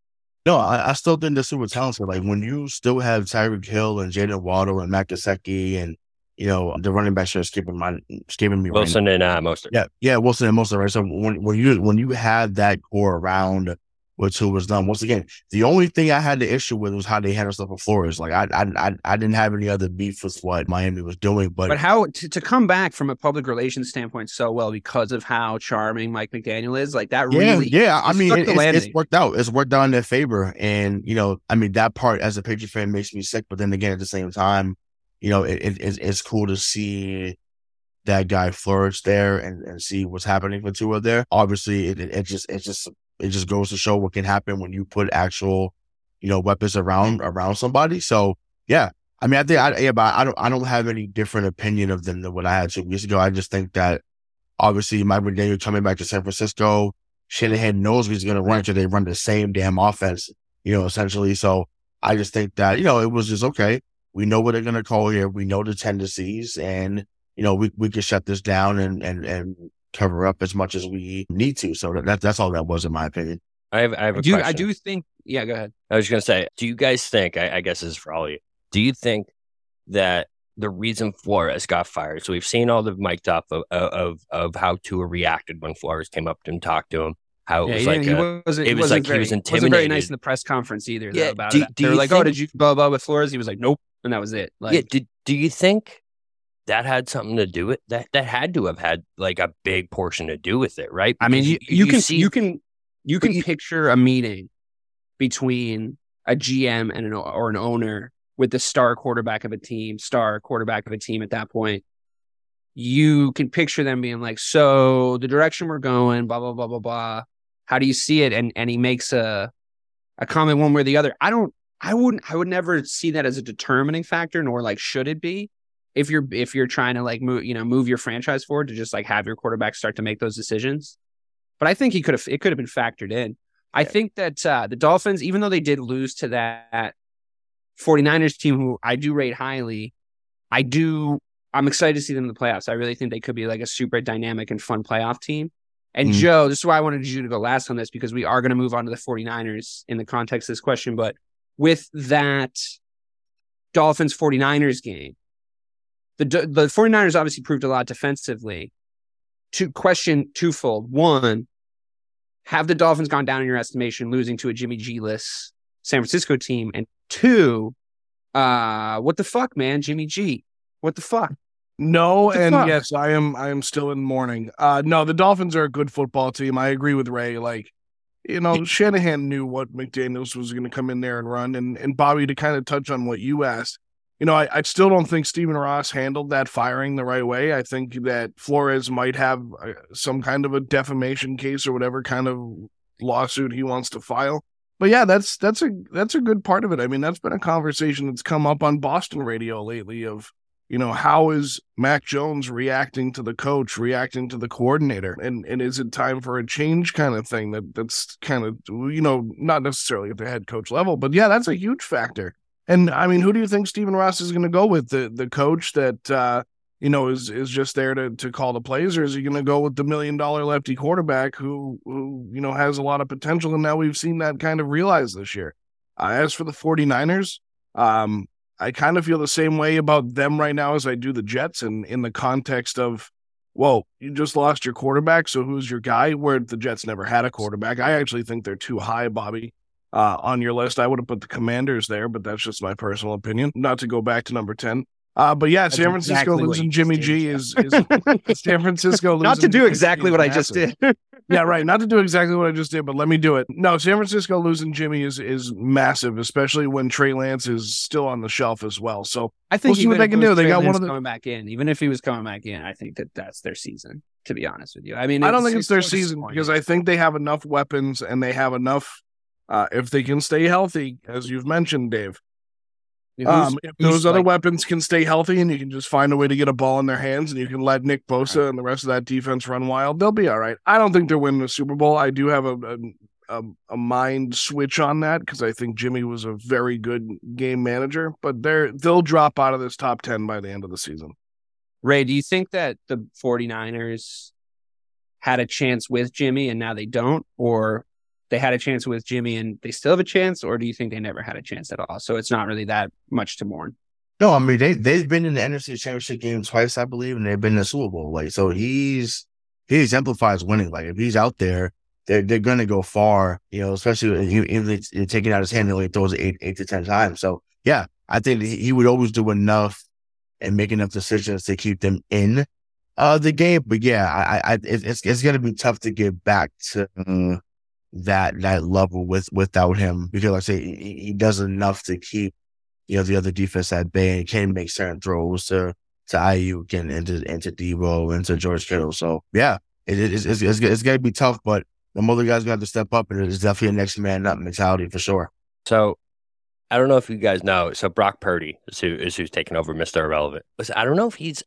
No, I, I still think they're super talented. Like when you still have Tyreek Hill and Jaylen Waddle and Matt Gesicki and you know the running backs are escaping my escaping me. right now. Wilson and uh, Mostert. Yeah, yeah, Wilson and most of the right. So when when you when you have that core around what two was done, once again, the only thing I had the issue with was how they handled stuff with Flores. Like I I I, I didn't have any other beef with what Miami was doing, but, But how to, to come back from a public relations standpoint so well because of how charming Mike McDaniel is, like that yeah, really yeah. I mean, it, it's, it's worked out. It's worked out in their favor, and you know, I mean, that part as a Patriot fan makes me sick. But then again, at the same time, you know, it, it, it's, it's cool to see that guy flourish there and, and see what's happening for Tua there. Obviously, it, it, it just it just it just goes to show what can happen when you put actual, you know, weapons around around somebody. So yeah, I mean, I think I yeah, but I don't I don't have any different opinion of them than what I had two weeks ago. I just think that obviously Mike McDaniel coming back to San Francisco, Shanahan knows he's going to run until they run the same damn offense, you know, essentially. So I just think that you know it was just okay. We know what they're going to call here. We know the tendencies, and you know we we can shut this down and and and cover up as much as we need to. So that that's all that was in my opinion. I have, I have a I do question. I do think yeah, go ahead. I was going to say, do you guys think, I, I guess this is for all of you, do you think that the reason Flores got fired, so we've seen all the mic'd up of, of, of how Tua reacted when Flores came up and talked to him, how it Yeah, was like, he a- wasn't. it was wasn't like he very, was Wasn't very nice in the press conference either. Yeah, though, about do- it. do they were you like, "Oh, did you blah blah with Flores?" He was like, "Nope," and that was it. Like, yeah, did, do you think that had something to do with that? That had to have had like a big portion to do with it, right? I mean, Because you, you, can see, you can you can you- picture a meeting between a GM and an or an owner with the star quarterback of a team, star quarterback of a team at that point. You can picture them being like, "So the direction we're going, blah blah blah blah blah. How do you see it?" And and he makes a a comment one way or the other. I don't. I wouldn't. I would never see that as a determining factor, nor like should it be. If you're if you're trying to like move, you know, move your franchise forward to just like have your quarterback start to make those decisions. But I think he could have. It could have been factored in. I Yeah. think that uh, the Dolphins, even though they did lose to that 49ers team, who I do rate highly, I do. I'm excited to see them in the playoffs. I really think they could be like a super dynamic and fun playoff team. And Mm. Joe, this is why I wanted you to go last on this because we are going to move on to the 49ers in the context of this question. But with that Dolphins 49ers game, the the 49ers obviously proved a lot defensively. To question twofold. One, have the Dolphins gone down in your estimation, losing to a Jimmy G less San Francisco team? And two, uh, what the fuck, man? Jimmy G. What the fuck? No, the and fuck? yes, I am. I am still in mourning. Uh, no, the Dolphins are a good football team. I agree with Ray. Like, you know, Shanahan knew what McDaniel's was going to come in there and run, and and Bobby to kind of touch on what you asked. You know, I, I still don't think Stephen Ross handled that firing the right way. I think that Flores might have uh, some kind of a defamation case or whatever kind of lawsuit he wants to file. But yeah, that's that's a that's a good part of it. I mean, that's been a conversation that's come up on Boston radio lately of you know, how is Mac Jones reacting to the coach, reacting to the coordinator? And and is it time for a change kind of thing that that's kind of you know, not necessarily at the head coach level, but yeah, that's a huge factor. And I mean, who do you think Stephen Ross is gonna go with? The the coach that uh you know, is is just there to to call the plays, or is he going to go with the million dollar lefty quarterback who who you know has a lot of potential, and now we've seen that kind of realized this year. Uh, as for the 49ers, um, I kind of feel the same way about them right now as I do the Jets, and in the context of whoa, you just lost your quarterback. So who's your guy? Where the Jets never had a quarterback. I actually think they're too high, Bobby. Uh, on your list, I would have put the Commanders there, but that's just my personal opinion. Not to go back to number ten. Uh, but yeah, San Francisco exactly losing [laughs] Jimmy G is, is San Francisco losing Not to do exactly is what I just did. [laughs] yeah, right. Not to do exactly what I just did, but let me do it. No, San Francisco losing Jimmy is is massive, especially when Trey Lance is still on the shelf as well. So I think We'll see what they can do. They Trey got one of the- coming back in. Even if he was coming back in, I think that that's their season. To be honest with you, I mean, I don't think it's their so season because I think they have enough weapons and they have enough. Uh, if they can stay healthy, as you've mentioned, Dave, um, if those other like- weapons can stay healthy and you can just find a way to get a ball in their hands and you can let Nick Bosa and the rest of that defense run wild, they'll be all right. I don't think they're winning the Super Bowl. I do have a a, a, a mind switch on that because I think Jimmy was a very good game manager, but they're they'll drop out of this top ten by the end of the season. Ray, do you think that the 49ers had a chance with Jimmy and now they don't? Or they had a chance with Jimmy and they still have a chance? Or do you think they never had a chance at all? So it's not really that much to mourn. No, I mean they they've been in the NFC Championship game twice, I believe, and they've been in the Super Bowl. Like so, he's he exemplifies winning. Like if he's out there, they're they're gonna go far. You know, especially if it's- you're taking out his hand, he only throws it eight eight to ten times. So yeah, I think he, he would always do enough and make enough decisions to keep them in uh the game. But yeah, I I it's it's gonna be tough to get back to. uh, that that level with without him because like I say he, he does enough to keep you know, the other defense at bay and can make certain throws to to Aiyuk and into into Deebo and to George Kittle. So yeah, it is it's, it's, it's gonna be tough, but the other guys got to step up, and it's definitely a next man up mentality for sure. So I don't know if you guys know. So Brock Purdy is who is who's taking over Mr. Irrelevant. Listen, I don't know if he's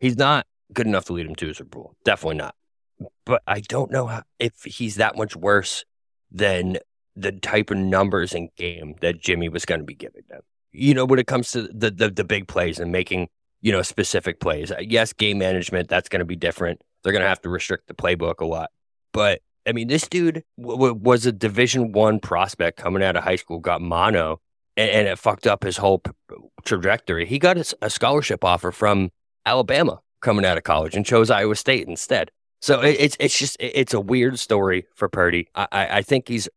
he's not good enough to lead him to a Super Bowl. Definitely not. But I don't know how, if he's that much worse than the type of numbers and game that Jimmy was going to be giving them. You know, when it comes to the, the the big plays and making you know specific plays. Uh, Yes, game management that's going to be different. They're going to have to restrict the playbook a lot. But I mean, this dude w- w- was a Division One prospect coming out of high school, got mono, and, and it fucked up his whole p- trajectory. He got a scholarship offer from Alabama coming out of college and chose Iowa State instead. So it, it's it's just it- it's a weird story for Purdy. I, I I think he's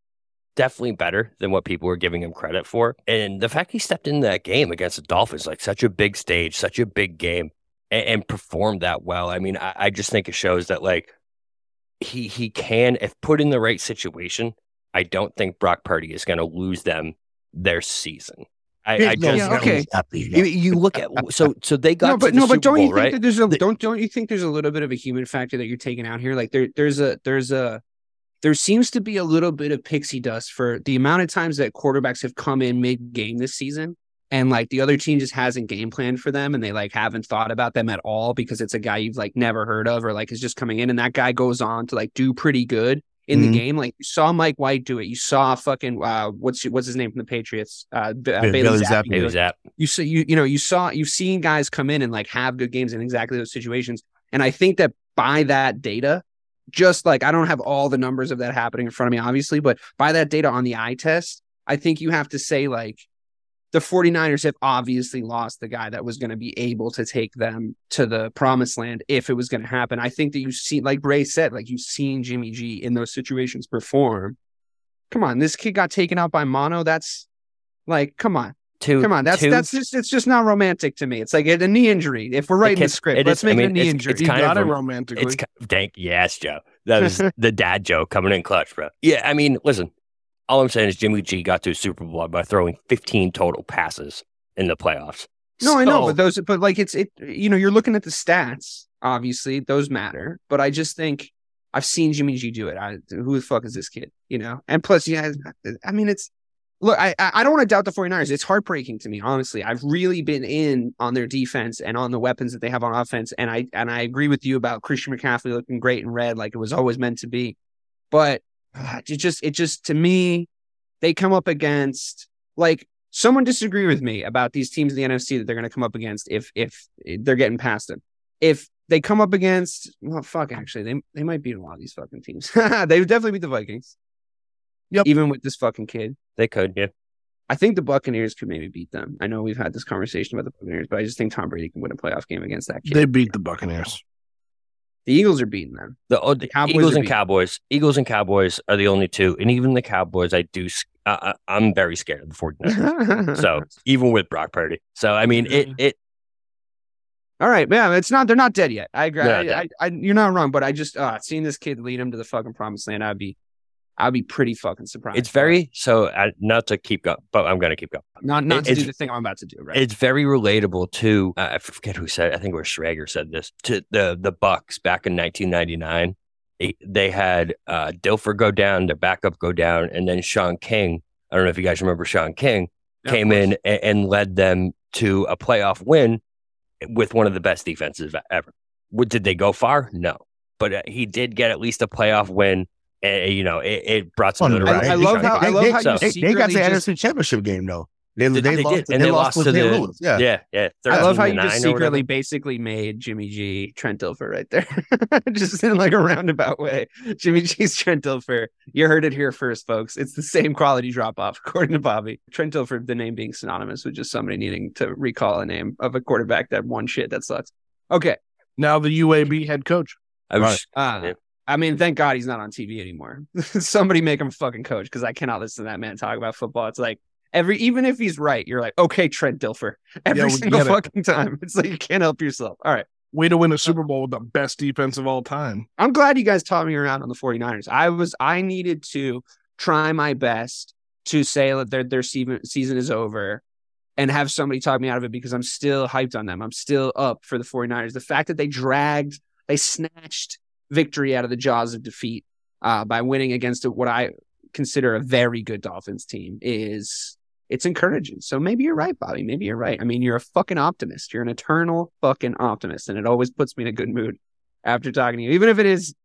definitely better than what people were giving him credit for, and the fact he stepped into that game against the Dolphins, like such a big stage, such a big game, and, and performed that well. I mean, I, I just think it shows that like he he can if put in the right situation. I don't think Brock Purdy is going to lose them their season. I, I No, just Yeah, okay. you, you look at [laughs] so so they got no, to but the no, but Super don't Bowl, you think right? that there's a The- don't don't you think there's a little bit of a human factor that you're taking out here? Like there there's a there's a there seems to be a little bit of pixie dust for the amount of times that quarterbacks have come in mid game this season and like the other team just hasn't game planned for them and they like haven't thought about them at all because it's a guy you've like never heard of or like is just coming in and that guy goes on to like do pretty good in Mhm. the game. Like you saw Mike White do it. You saw fucking uh what's what's his name from the Patriots? Uh, B- uh Bailey Bailey Zappe Zappe. do It it you see you you know you saw you've seen guys come in and like have good games in exactly those situations and i think that by that data just like i don't have all the numbers of that happening in front of me obviously but by that data on the eye test i think you have to say like the 49ers have obviously lost the guy that was going to be able to take them to the promised land if it was going to happen i think that you see like ray said like you've seen jimmy g in those situations perform come on this kid got taken out by mono that's like come on Two, Come on, that's two, that's just it's just not romantic to me. It's like a, a knee injury. If we're writing the script, it let's is- make I it a mean, knee it's- injury. it's You kind got of it romantically. It's ki- thank yes, Joe. That was [laughs] the dad joke coming in clutch, bro. Yeah, I mean, listen. All I'm saying is Jimmy G got to a Super Bowl by throwing 15 total passes in the playoffs. no, I know, but those, but like it's it. You know, you're looking at the stats. Obviously, those matter. But I just think I've seen Jimmy G do it. I, who the fuck is this kid? You know, and plus, yeah, I mean, it's look. I I don't want to doubt the 49ers. It's heartbreaking to me, honestly. I've really been in on their defense and on the weapons that they have on offense, and I and I agree with you about Christian McCaffrey looking great in red, like it was always meant to be. But it just it just to me, they come up against like someone disagree with me about these teams in the NFC that they're going to come up against if if they're getting past them. If they come up against well, fuck, actually, they they might beat a lot of these fucking teams. [laughs] they would definitely beat the Vikings. Yep. Even with this fucking kid. They could, yeah. I think the Buccaneers could maybe beat them. I know we've had this conversation about the Buccaneers, but I just think Tom Brady can win a playoff game against that kid. They beat the Buccaneers. The Eagles are beating them. The, oh, the Cowboys Eagles and beat- Cowboys, Eagles and Cowboys are the only two, and even the Cowboys, I do. Uh, I'm very scared of the 49ers. [laughs] so even with Brock Purdy, so I mean, it it All right, man. It's not. They're not dead yet. I agree. I, I. I, you're not wrong, but I just uh, seeing this kid lead him to the fucking promised land. I'd be, I'd be pretty fucking surprised. it's very so. Uh, not to keep going, but I'm going to keep going. not not to do the thing I'm about to do. Right. It's very relatable to uh, I forget who said. I think it was Schrager said this to the the Bucks back in 1999. They, they had uh, Dilfer go down, their backup go down, and then Shaun King. I don't know if you guys remember Shaun King Yeah, came in and, and led them to a playoff win with one of the best defenses ever. Did they go far? No, but uh, he did get at least a playoff win. And you know, it, it brought some On the notoriety. I to love how- King. I love they, how So- you they, they got secretly to the just- Championship game though. They, They- they, they lost, did, and they lost with to the- Louis. Yeah. yeah, yeah. I love how you just 9 or whatever. secretly basically made Jimmy G Trent Dilfer right there, [laughs] just in like a roundabout way. Jimmy G's Trent Dilfer. You heard it here first, folks. It's the same quality drop off, according to Bobby. Trent Dilfer, the name being synonymous with just somebody needing to recall a name of a quarterback that won shit that sucks. Okay. Now the UAB head coach. I was Right. Uh, Yeah. I mean, thank God he's not on TV anymore. [laughs] Somebody make him a fucking coach because I cannot listen to that man talk about football. It's like every, even if he's right, you're like, okay, Trent Dilfer, [laughs] every we single fucking time. It's like you can't help yourself. All right. Way to win a Super Bowl with the best defense of all time. I'm glad you guys taught me around on the 49ers. I was, I needed to try my best to say that their, their season, season is over and have somebody talk me out of it because I'm still hyped on them. I'm still up for the 49ers. The fact that they dragged, they snatched victory out of the jaws of defeat uh, by winning against what I consider a very good Dolphins team is it's encouraging. So maybe you're right, Bobby. Maybe you're right. I mean, you're a fucking optimist. You're an eternal fucking optimist, and it always puts me in a good mood after talking to you, even if it is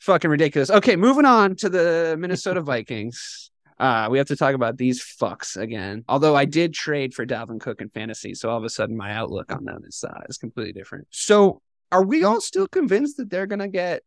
fucking ridiculous. Okay, moving on to the Minnesota [laughs] Vikings. Uh, we have to talk about these fucks again. Although I did trade for Dalvin Cook in fantasy, so all of a sudden my outlook on them is uh, is completely different. So, are we all still convinced that they're gonna get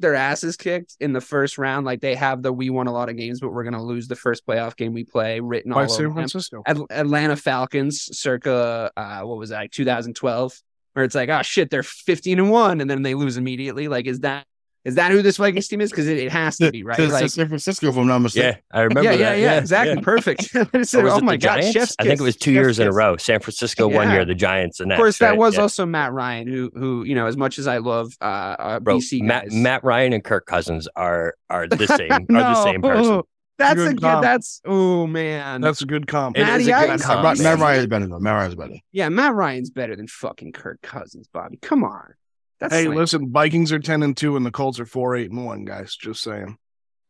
their asses kicked in the first round? Like they have the we won a lot of games, but we're gonna lose the first playoff game we play written all By over San. Francisco. At- Atlanta Falcons, circa uh, what was that, like 2012, where it's like, oh shit, they're 15 and one, and then they lose immediately. Like, is that is that who this Vikings team is? Because it, it has to be, right? To- to Like, San Francisco, if I'm not mistaken. yeah, I remember yeah, yeah, that. yeah, exactly, yeah. perfect. [laughs] I said, Or was oh my god, Giants? chef's I think it was two chef's years in a row. San Francisco one year, the Giants the next. Of course, that right? was Yeah. also Matt Ryan, who who you know, as much as I love uh, uh Bro, BC Matt, guys, Matt Ryan and Kirk Cousins are are the [laughs] same are the same No, person. [laughs] That's Good a good. That's oh man. That's a good comp. It is Matty a good Ice. comp, Matt, man. Matt Ryan is better though. Matt Ryan is better. yeah, Matt Ryan's better than fucking Kirk Cousins, Bobby. Come on. That's Hey, like- listen, Vikings are ten and two, and the Colts are four eight and one. Guys, just saying.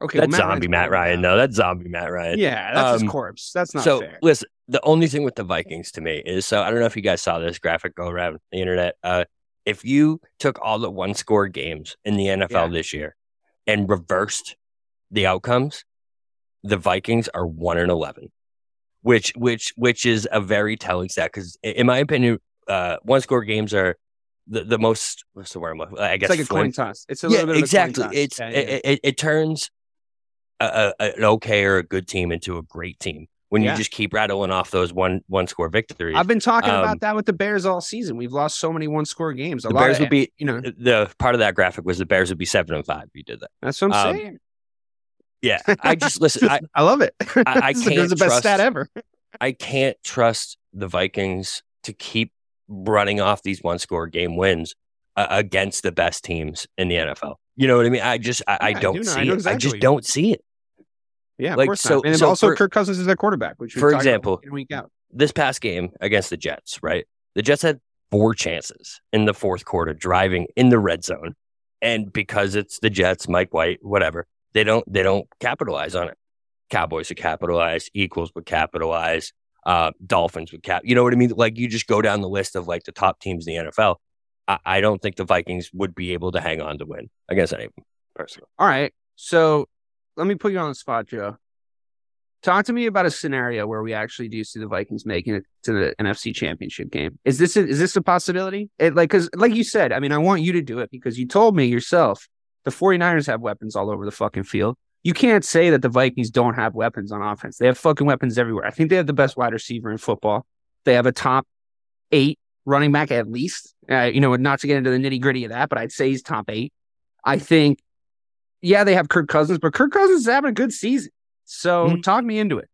okay, That's well, zombie Ryan's Matt Ryan, now. though. That's zombie Matt Ryan. Yeah, that's Um, his corpse. That's not so fair. listen, the only thing with the Vikings to me is so I don't know if you guys saw this graphic go around the internet. Uh, if you took all the one score games in the NFL Yeah. this year and reversed the outcomes, the Vikings are one and eleven, which which which is a very telling stat because in my opinion, uh, one score games are the, the most what's the word? I guess It's like a coin toss. It's a yeah, little bit of exactly. a coin toss. It's Yeah, yeah. It, it, it turns a, a, an okay or a good team into a great team when you just keep rattling off those one one score victories. I've been talking Um, about that with the Bears all season. We've lost so many one score games. A the lot Bears of, would be you know, the part of that graphic was the Bears would be seven and five. if You did that. that's what I'm um, saying. Yeah, [laughs] I just listen. I, I love it. I It's [laughs] can't the best trust- stat ever. I can't trust the Vikings to keep running off these one score game wins uh, against the best teams in the NFL. You know what I mean? I just I, Yeah, I don't do know. I see it. exactly I just don't see it. Yeah, of like, course so- not. And so also for- Kirk Cousins is their quarterback, which For example, week week out. this past game against the Jets, right? The Jets had four chances in the fourth quarter driving in the red zone. And because it's the Jets, Mike White, whatever, they don't they don't capitalize on it. Cowboys would capitalize, Eagles would capitalize, uh, Dolphins would cap. You know what I mean? Like you just go down the list of like the top teams in the NFL. I, I don't think the Vikings would be able to hang on to win against any personally. All right. So let me put you on the spot, Joe. Talk to me about a scenario where we actually do see the Vikings making it to the NFC Championship game. Is this a, is this a possibility? It, like cuz like you said, I mean, I want you to do it because you told me yourself the 49ers have weapons all over the fucking field. You can't say that the Vikings don't have weapons on offense. They have fucking weapons everywhere. I think they have the best wide receiver in football. They have a top 8 running back at least. Uh, you know, not to get into the nitty gritty of that, but I'd say he's top eight. I think, yeah, they have Kirk Cousins, but Kirk Cousins is having a good season. So Mhm. talk me into it.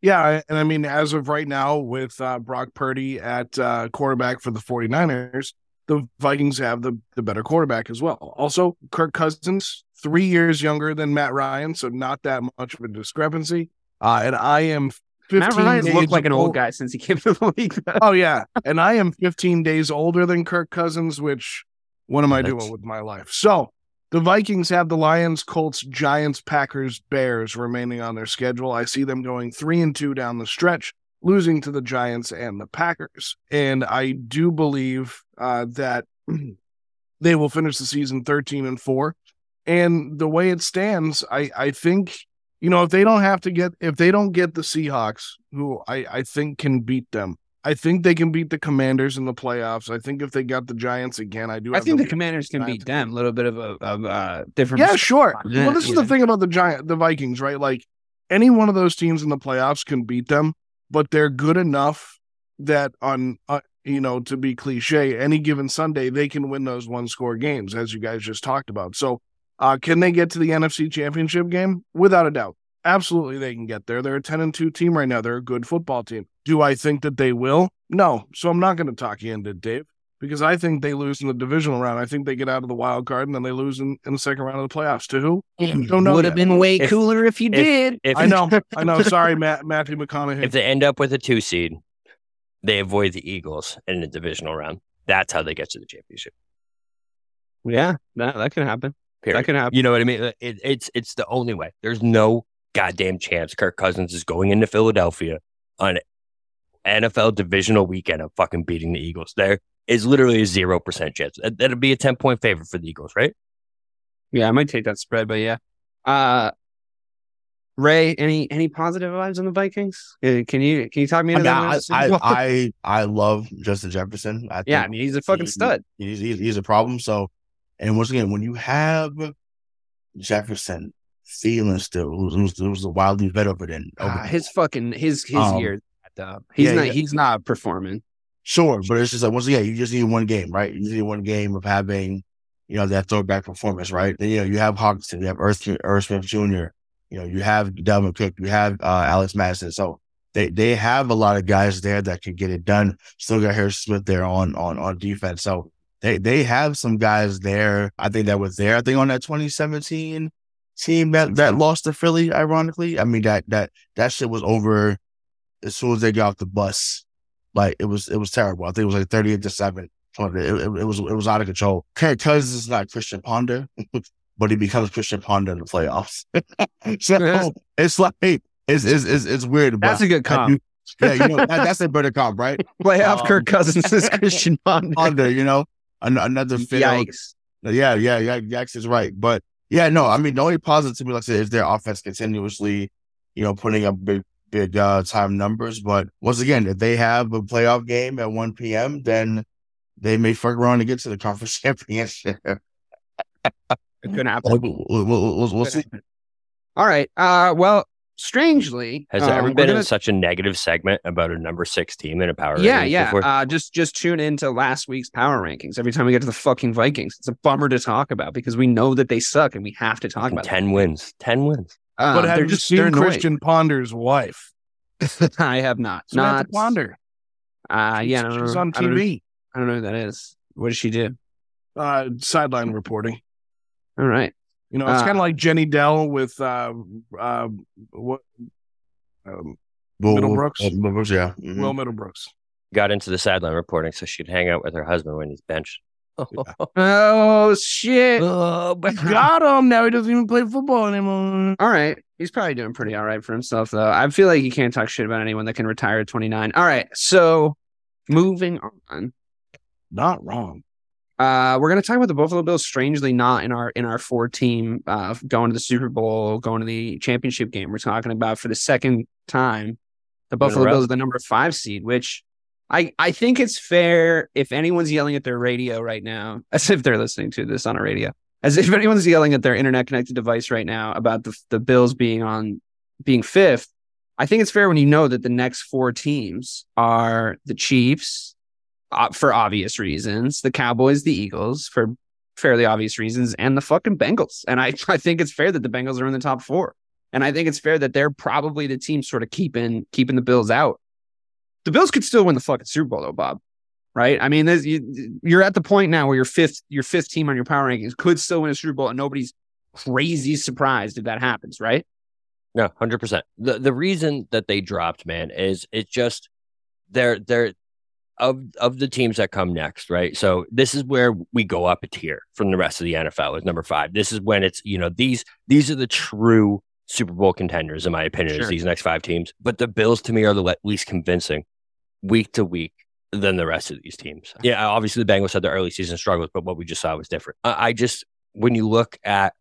Yeah, and I mean, as of right now, with uh, Brock Purdy at uh, quarterback for the 49ers, the Vikings have the, the better quarterback as well. Also, Kirk Cousins, three years younger than Matt Ryan, so not that much of a discrepancy. Uh, and I am 15 Matt Ryan's days looked like an old old- guy since he came to the league. Oh, yeah. And I am 15 days older than Kirk Cousins, which what am I That's- doing with my life? So the Vikings have the Lions, Colts, Giants, Packers, Bears remaining on their schedule. I see them going three and two down the stretch, losing to the Giants and the Packers. And I do believe uh, that [clears throat] they will finish the season 13 and four. And the way it stands, I, I think, you know, if they don't have to get, if they don't get the Seahawks, who I, I think can beat them, I think they can beat the Commanders in the playoffs. I think if they got the Giants again, I do. I think the Commanders can beat them. A little bit of a of, uh, different. Yeah, sure. Well, this is the thing about the Giant, the Vikings, right? Like any one of those teams in the playoffs can beat them, but they're good enough that on, uh, you know, to be cliche, any given Sunday they can win those one score games, as you guys just talked about. So, uh, can they get to the NFC Championship game? Without a doubt, absolutely they can get there. They're a ten and two team right now. They're a good football team. Do I think that they will? No. So I'm not going to talk you into Dave because I think they lose in the divisional round. I think they get out of the wild card and then they lose in, in the second round of the playoffs. To who? Don't know Would have been way If- cooler if you if- did. If, I know, I know. [laughs] Sorry, Matt, Matthew McConaughey. if they end up with a two seed, they avoid the Eagles in the divisional round. That's how they get to the championship. Yeah, that that can happen. Period. That can happen. You know what I mean? It, it's it's the only way. There's no goddamn chance Kirk Cousins is going into Philadelphia on NFL divisional weekend of fucking beating the Eagles. There is literally a zero percent chance. That- That'd be a ten point favorite for the Eagles, right? Yeah, I might take that spread, but yeah. Uh Ray, any any positive vibes on the Vikings? Uh, Can you can you talk me I into mean, that? I, I, [laughs] I, I love Justin Jefferson. I yeah, I think mean he's a fucking he- stud. He's, he's, he's a problem. So, and once again, when you have Jefferson, Thielen still, who's, who's, who's the wildly vet over then, over Ah, his fucking his his Um, year. Uh, he's yeah, not yeah. he's not performing. Sure, but it's just like once again, you just need one game, right? You need one game of having, you know, that throwback performance, right? Then you know, you have Hockenson, you have Irv, Irv Smith Jr., you know, you have Dalvin Cook, you have uh, Alex Mattison. So they they have a lot of guys there that can get it done. Still got Harrison Smith there on on on defense. So they they have some guys there. I think that was there. I think on that 2017 team that that lost to Philly, ironically. I mean that that that shit was over as soon as they got off the bus. Like it was, it was terrible. I think it was like thirty-eight to seven. It, it, it was, it was out of control. Kirk Cousins is not Christian Ponder, [laughs] but he becomes Christian Ponder in the playoffs. [laughs] so [laughs] it's like it's, it's, it's, it's weird. That's a good comp. yeah, you know that, that's a better comp, right? Playoff Um, Kirk Cousins is Christian Ponder. Ponder, you know, An- another failed. Yikes. Yeah, yeah, yeah. Yax is right, but yeah, no. I mean, the only positive to me, like I said, is their offense continuously, you know, putting up big, big uh, time numbers. But once again, if they have a playoff game at one p.m., then they may fuck around and get to the conference [laughs] championship. It could happen. We'll, we'll, we'll, we'll Could see. happen. All right. Uh well, strangely, Has um, there ever been gonna- in such a negative segment about a number six team in a power? Yeah, yeah. before? Uh, just just tune into last week's power rankings every time we get to the fucking Vikings. It's a bummer to talk about because we know that they suck and we have to talk Fucking about it. ten wins. Ten wins. Uh, but have you just seen they're. Christian Ponder's wife? [laughs] I have not. Samantha Not Ponder. Uh, yeah, I don't she's know. on I don't know- TV. I don't know who that is. What does she do? Uh, sideline reporting. All right. You know, it's Uh, kind of like Jenny Dell with uh, uh, what, um, Will- Middlebrooks? uh, Middlebrooks, yeah. Mhm. Will Middlebrooks. Got into the sideline reporting so she'd hang out with her husband when he's benched. [laughs] Oh shit. Oh, but Got him. Now he doesn't even play football anymore. All right. He's probably doing pretty all right for himself, though. I feel like he can't talk shit about anyone that can retire at 29. All right. So moving on. Not wrong. Uh, we're gonna talk about the Buffalo Bills. Strangely, not in our in our four team uh, going to the Super Bowl, going to the championship game. We're talking about for the second time the Buffalo. Bills are the number five seed, which I I think it's fair if anyone's yelling at their radio right now, [laughs] as if they're listening to this on a radio, as if anyone's yelling at their internet connected device right now about the the Bills being on being fifth. I think it's fair when you know that the next four teams are the Chiefs, uh, for obvious reasons, the Cowboys, the Eagles for fairly obvious reasons, and the fucking Bengals. And I, [laughs] I think it's fair that the Bengals are in the top four. And I think it's fair that they're probably the team sort of keeping keeping the Bills out. The Bills could still win the fucking Super Bowl though, Bob. Right? I mean, you, you're at the point now where your fifth your fifth team on your power rankings could still win a Super Bowl, and nobody's crazy surprised if that happens, right? No, hundred percent. The the reason that they dropped, man, is it's just they're they're of of the teams that come next, right? So this is where we go up a tier from the rest of the NFL as number five. This is when it's you know these these are the true Super Bowl contenders, in my opinion, sure. these next five teams. But the Bills to me are the least convincing week to week than the rest of these teams. Yeah, obviously the Bengals had their early season struggles, but what we just saw was different. I, I just when you look at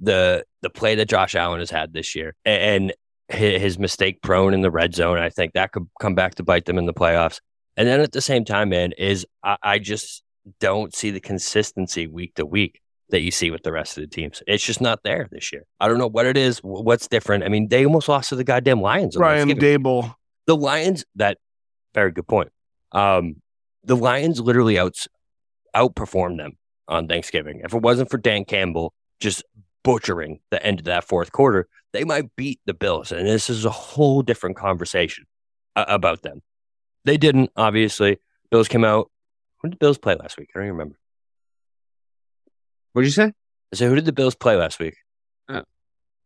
the the play that Josh Allen has had this year and his mistake prone in the red zone, I think that could come back to bite them in the playoffs. And then at the same time, man, is I, I just don't see the consistency week to week that you see with the rest of the teams. It's just not there this year. I don't know what it is, what's different. I mean, they almost lost to the goddamn Lions. Brian Daboll. The Lions, that very good point. Um, the Lions literally out outperformed them on Thanksgiving. If it wasn't for Dan Campbell just butchering the end of that fourth quarter, they might beat the Bills. And this is a whole different conversation uh, about them. They didn't, obviously. Bills came out. When did the Bills play last week? I don't even remember. What did you say? So who did the Bills play last week? Uh,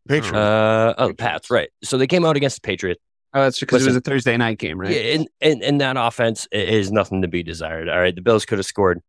Patriots. Uh, oh, the Pats, right. So they came out against the Patriots. Oh, that's because it was a Thursday night game, right? Yeah, and, and, and that offense is nothing to be desired. All right. The Bills could have scored,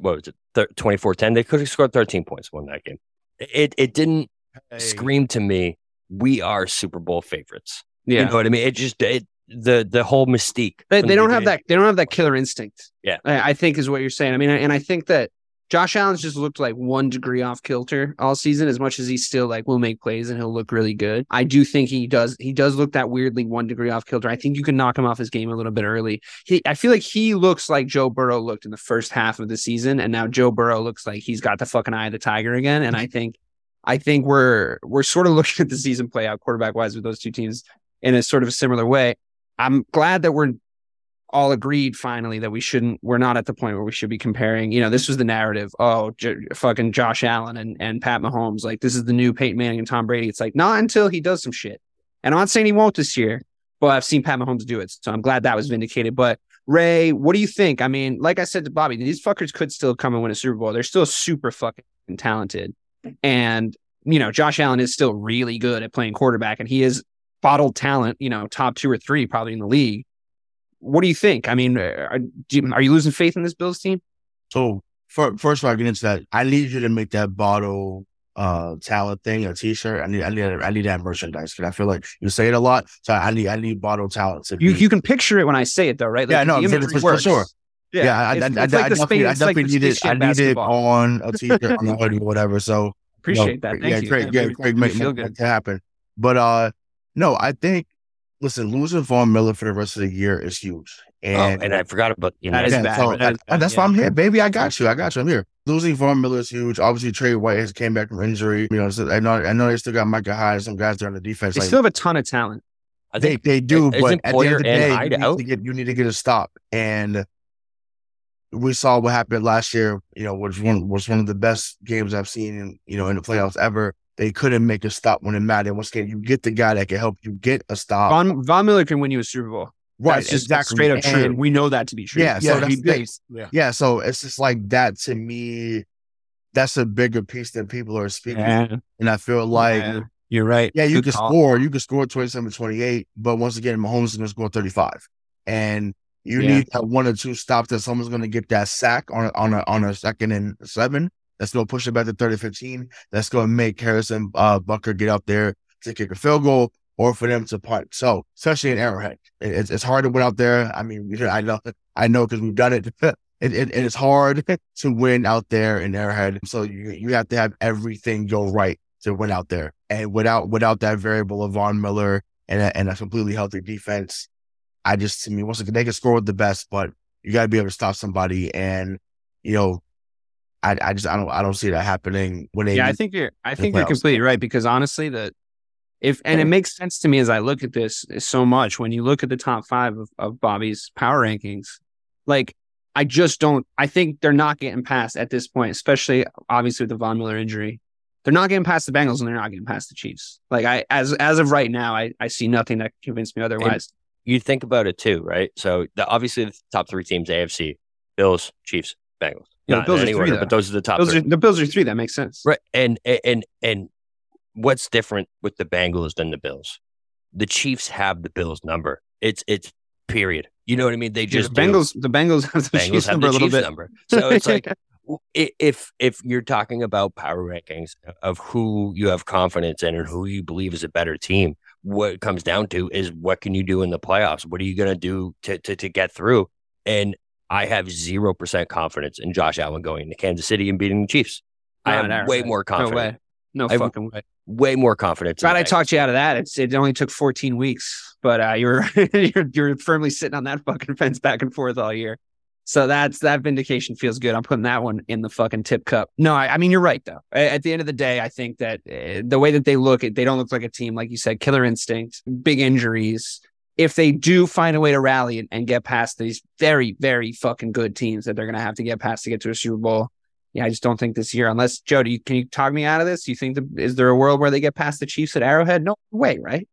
what was it, 24 10. They could have scored 13 points won that game. It, it didn't hey. scream to me, we are Super Bowl favorites. Yeah. You know what I mean? It just, it, the the whole mystique. They, they don't have that. They don't have that killer instinct. Yeah, I, I, think is what you're saying. I mean, and I think that Josh Allen's just looked like one degree off kilter all season, as much as he still like will make plays and he'll look really good. I do think he does he does look that weirdly one degree off kilter. I think you can knock him off his game a little bit early. He I feel like he looks like Joe Burrow looked in the first half of the season, and now Joe Burrow looks like he's got the fucking eye of the tiger again. And I [laughs] think I think we're we're sort of looking at the season play out quarterback wise with those two teams in a sort of a similar way. I'm glad that we're all agreed finally that we shouldn't we're not at the point where we should be comparing. You know this was the narrative oh J- fucking josh allen and, and pat mahomes like this is the new peyton manning and tom brady. It's like not until he does some shit. And i'm not saying he won't this year but i've seen pat mahomes do it so i'm glad that was vindicated. But ray what do you think? I mean like i said to bobby these fuckers could still come and win a super bowl. They're still super fucking talented. And you know josh allen is still really good at playing quarterback and he is bottled talent you know top two or three probably in the league what do you think? I mean, uh, are, you, are you losing faith in this Bills team? So, for, first of all, I get into that. I need you to make that bottle uh talent thing a t-shirt. I need i need i need that merchandise because i feel like you say it a lot so i need i need bottle talent you be, you can picture it when i say it though right? Like, yeah no for, for, sure. yeah, yeah I, I, I, I, definitely, I definitely need it. I need it on a [laughs] t-shirt on the hoodie whatever so appreciate you know, that. Thank yeah you. great yeah, great make, make that happen. But uh no i think listen, losing Von Miller for the rest of the year is huge. Oh, and, oh, and I forgot about you know, that is bad. So, that is bad. that's yeah. why I'm here, baby. I got you. I got you. I'm here. Losing Von Miller is huge. Obviously, Trey White has came back from injury. You know, so I know I know they still got Micah Hyde and some guys there on the defense. They like, still have a ton of talent. They they do, but at the end of the day, you need, get, you need, to get, a stop. And we saw what happened last year. You know, was one was one of the best games I've seen in you know in the playoffs ever. They couldn't make a stop when it mattered. Once again, you get the guy that can help you get a stop. Von, Von Miller can win you a Super Bowl. Right, That's just exactly. straight up true. And we know that to be true. Yeah, yeah so that's yeah. yeah, so it's just like that to me. That's a bigger piece that people are speaking, yeah. and I feel like yeah. you're right. Yeah, you Good can call. score, you can score 27, 28, but once again, Mahomes is going to score 35, and you yeah. need that one or two stops that someone's going to get that sack on a, on a on a second and seven. Going to push it back to 30, 15. That's going to make Harrison uh, Butker get up there to kick a field goal or for them to punt. So, especially in Arrowhead, it's, it's hard to win out there. I mean, [laughs] I know, I know because we've done it. [laughs] it, it. It's hard [laughs] to win out there in Arrowhead. So you you have to have everything go right to win out there. And without without that variable of Von Miller and a, and a completely healthy defense, I just to me once again they can score with the best, but you got to be able to stop somebody. And you know, I I just I don't I don't see that happening when they. Yeah, I think you're I think you're completely right because honestly, the if and it makes sense to me as I look at this eh, so much when you look at the top five of, of Bobby's power rankings, Like, I just don't. I think they're not getting past at this point, especially obviously with the Von Miller injury. They're not getting past the Bengals, and they're not getting past the Chiefs. Like I, as as of right now, I I see nothing that convince me otherwise. you think about it too, right? So the, obviously the top three teams, AFC, Bills, Chiefs, Bengals. Yeah, the Not Bills in are three, order, though. but those are the top Those three. are, the Bills are three. That makes sense. Right. And and and what's different with the Bengals than the Bills? The Chiefs have the Bills number. It's it's period. You know what I mean? They just the do. Bengals. The Bengals have the Bengals Chiefs have number the a little Chiefs bit. number. So it's [laughs] like if if you're talking about power rankings uh, of who you have confidence in and who you believe is a better team, what it comes down to is what can you do in the playoffs? What are you going to do to to to get through? And I have zero percent confidence in Josh Allen going to Kansas City and beating the Chiefs. I Not have way more no confidence. way. No I- fucking way. Way more confidence. Glad I talked you out of that. It's it only took 14 weeks, but uh, you're [laughs] you're you're firmly sitting on that fucking [laughs] fence back and forth all year. So that's that vindication feels good. I'm putting that one in the fucking tip cup. No, I, I mean you're right though. At the end of the day, I think that uh, the way that they look, they don't look like a team like you said. Killer instinct, big injuries. If they do find a way to rally and, and get past these very very fucking good teams that they're gonna have to get past to get to a Super Bowl, yeah, I just don't think this year. Unless Joe, do you, can you talk me out of this? Do you think the, is there a world where they get past the Chiefs at Arrowhead? No way, right?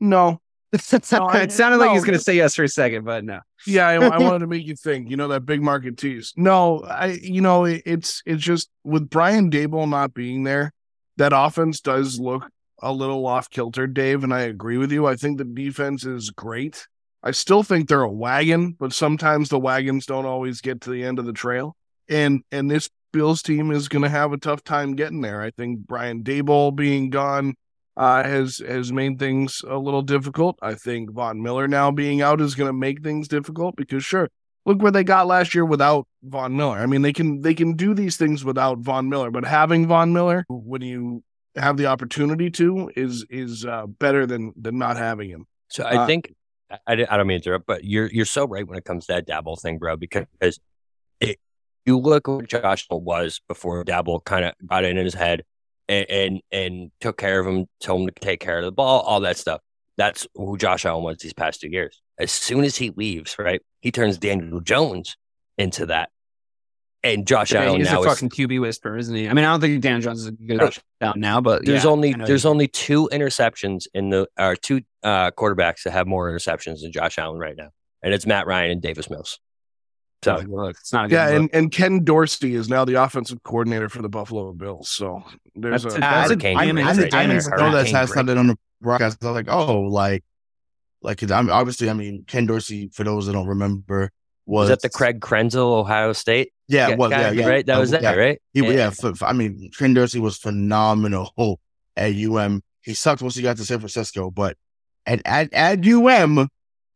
No. [laughs] it I- sounded like he was going to say yes for a second, but no. Yeah, I, I [laughs] wanted to make you think. You know that big market tease. No, I. You know it, it's it's just with Brian Daboll not being there, that offense does look a little off kilter, Dave. And I agree with you. I think the defense is great. I still think they're a wagon, but sometimes the wagons don't always get to the end of the trail. And and this Bills team is going to have a tough time getting there. I think Brian Daboll being gone uh, has has made things a little difficult. I think Von Miller now being out is going to make things difficult because sure, look where they got last year without Von Miller. I mean, they can they can do these things without Von Miller, but having Von Miller when you have the opportunity to is is uh, better than than not having him. So I Uh, think I, I don't mean to interrupt, but you're you're so right when it comes to that Daboll thing, bro. Because it, you look what Josh was before Daboll kind of got in his head and, and and took care of him, told him to take care of the ball, all that stuff. That's who Josh Allen was these past two years. As soon as he leaves, right, he turns Daniel Jones into that, and Josh Allen He's now a is fucking QB whisper, isn't he? I mean, I don't think Dan Jones is a good option out now, but there's yeah, only there's only two interceptions in the or two uh, quarterbacks that have more interceptions than Josh Allen right now, and it's Matt Ryan and Davis Mills. So Not look. It's not a good Yeah, look. and, and Ken Dorsey is now the offensive coordinator for the Buffalo Bills. So there's That's a a- that's a- Hurricane I I, mean, I, it's a didn't, I didn't damage even know that Hurricane had Greg. on the broadcast. I was like, oh, like, like I'm obviously, I mean, Ken Dorsey, for those that don't remember, was, Was that the Craig Krenzel, Ohio State? Yeah, guy- it was, yeah, yeah. right. That Uh, was that, yeah. right? He, yeah, Yeah. for, for- I mean, Ken Dorsey was phenomenal [laughs] at UM. He sucked once he got to San Francisco, but at at, at UM,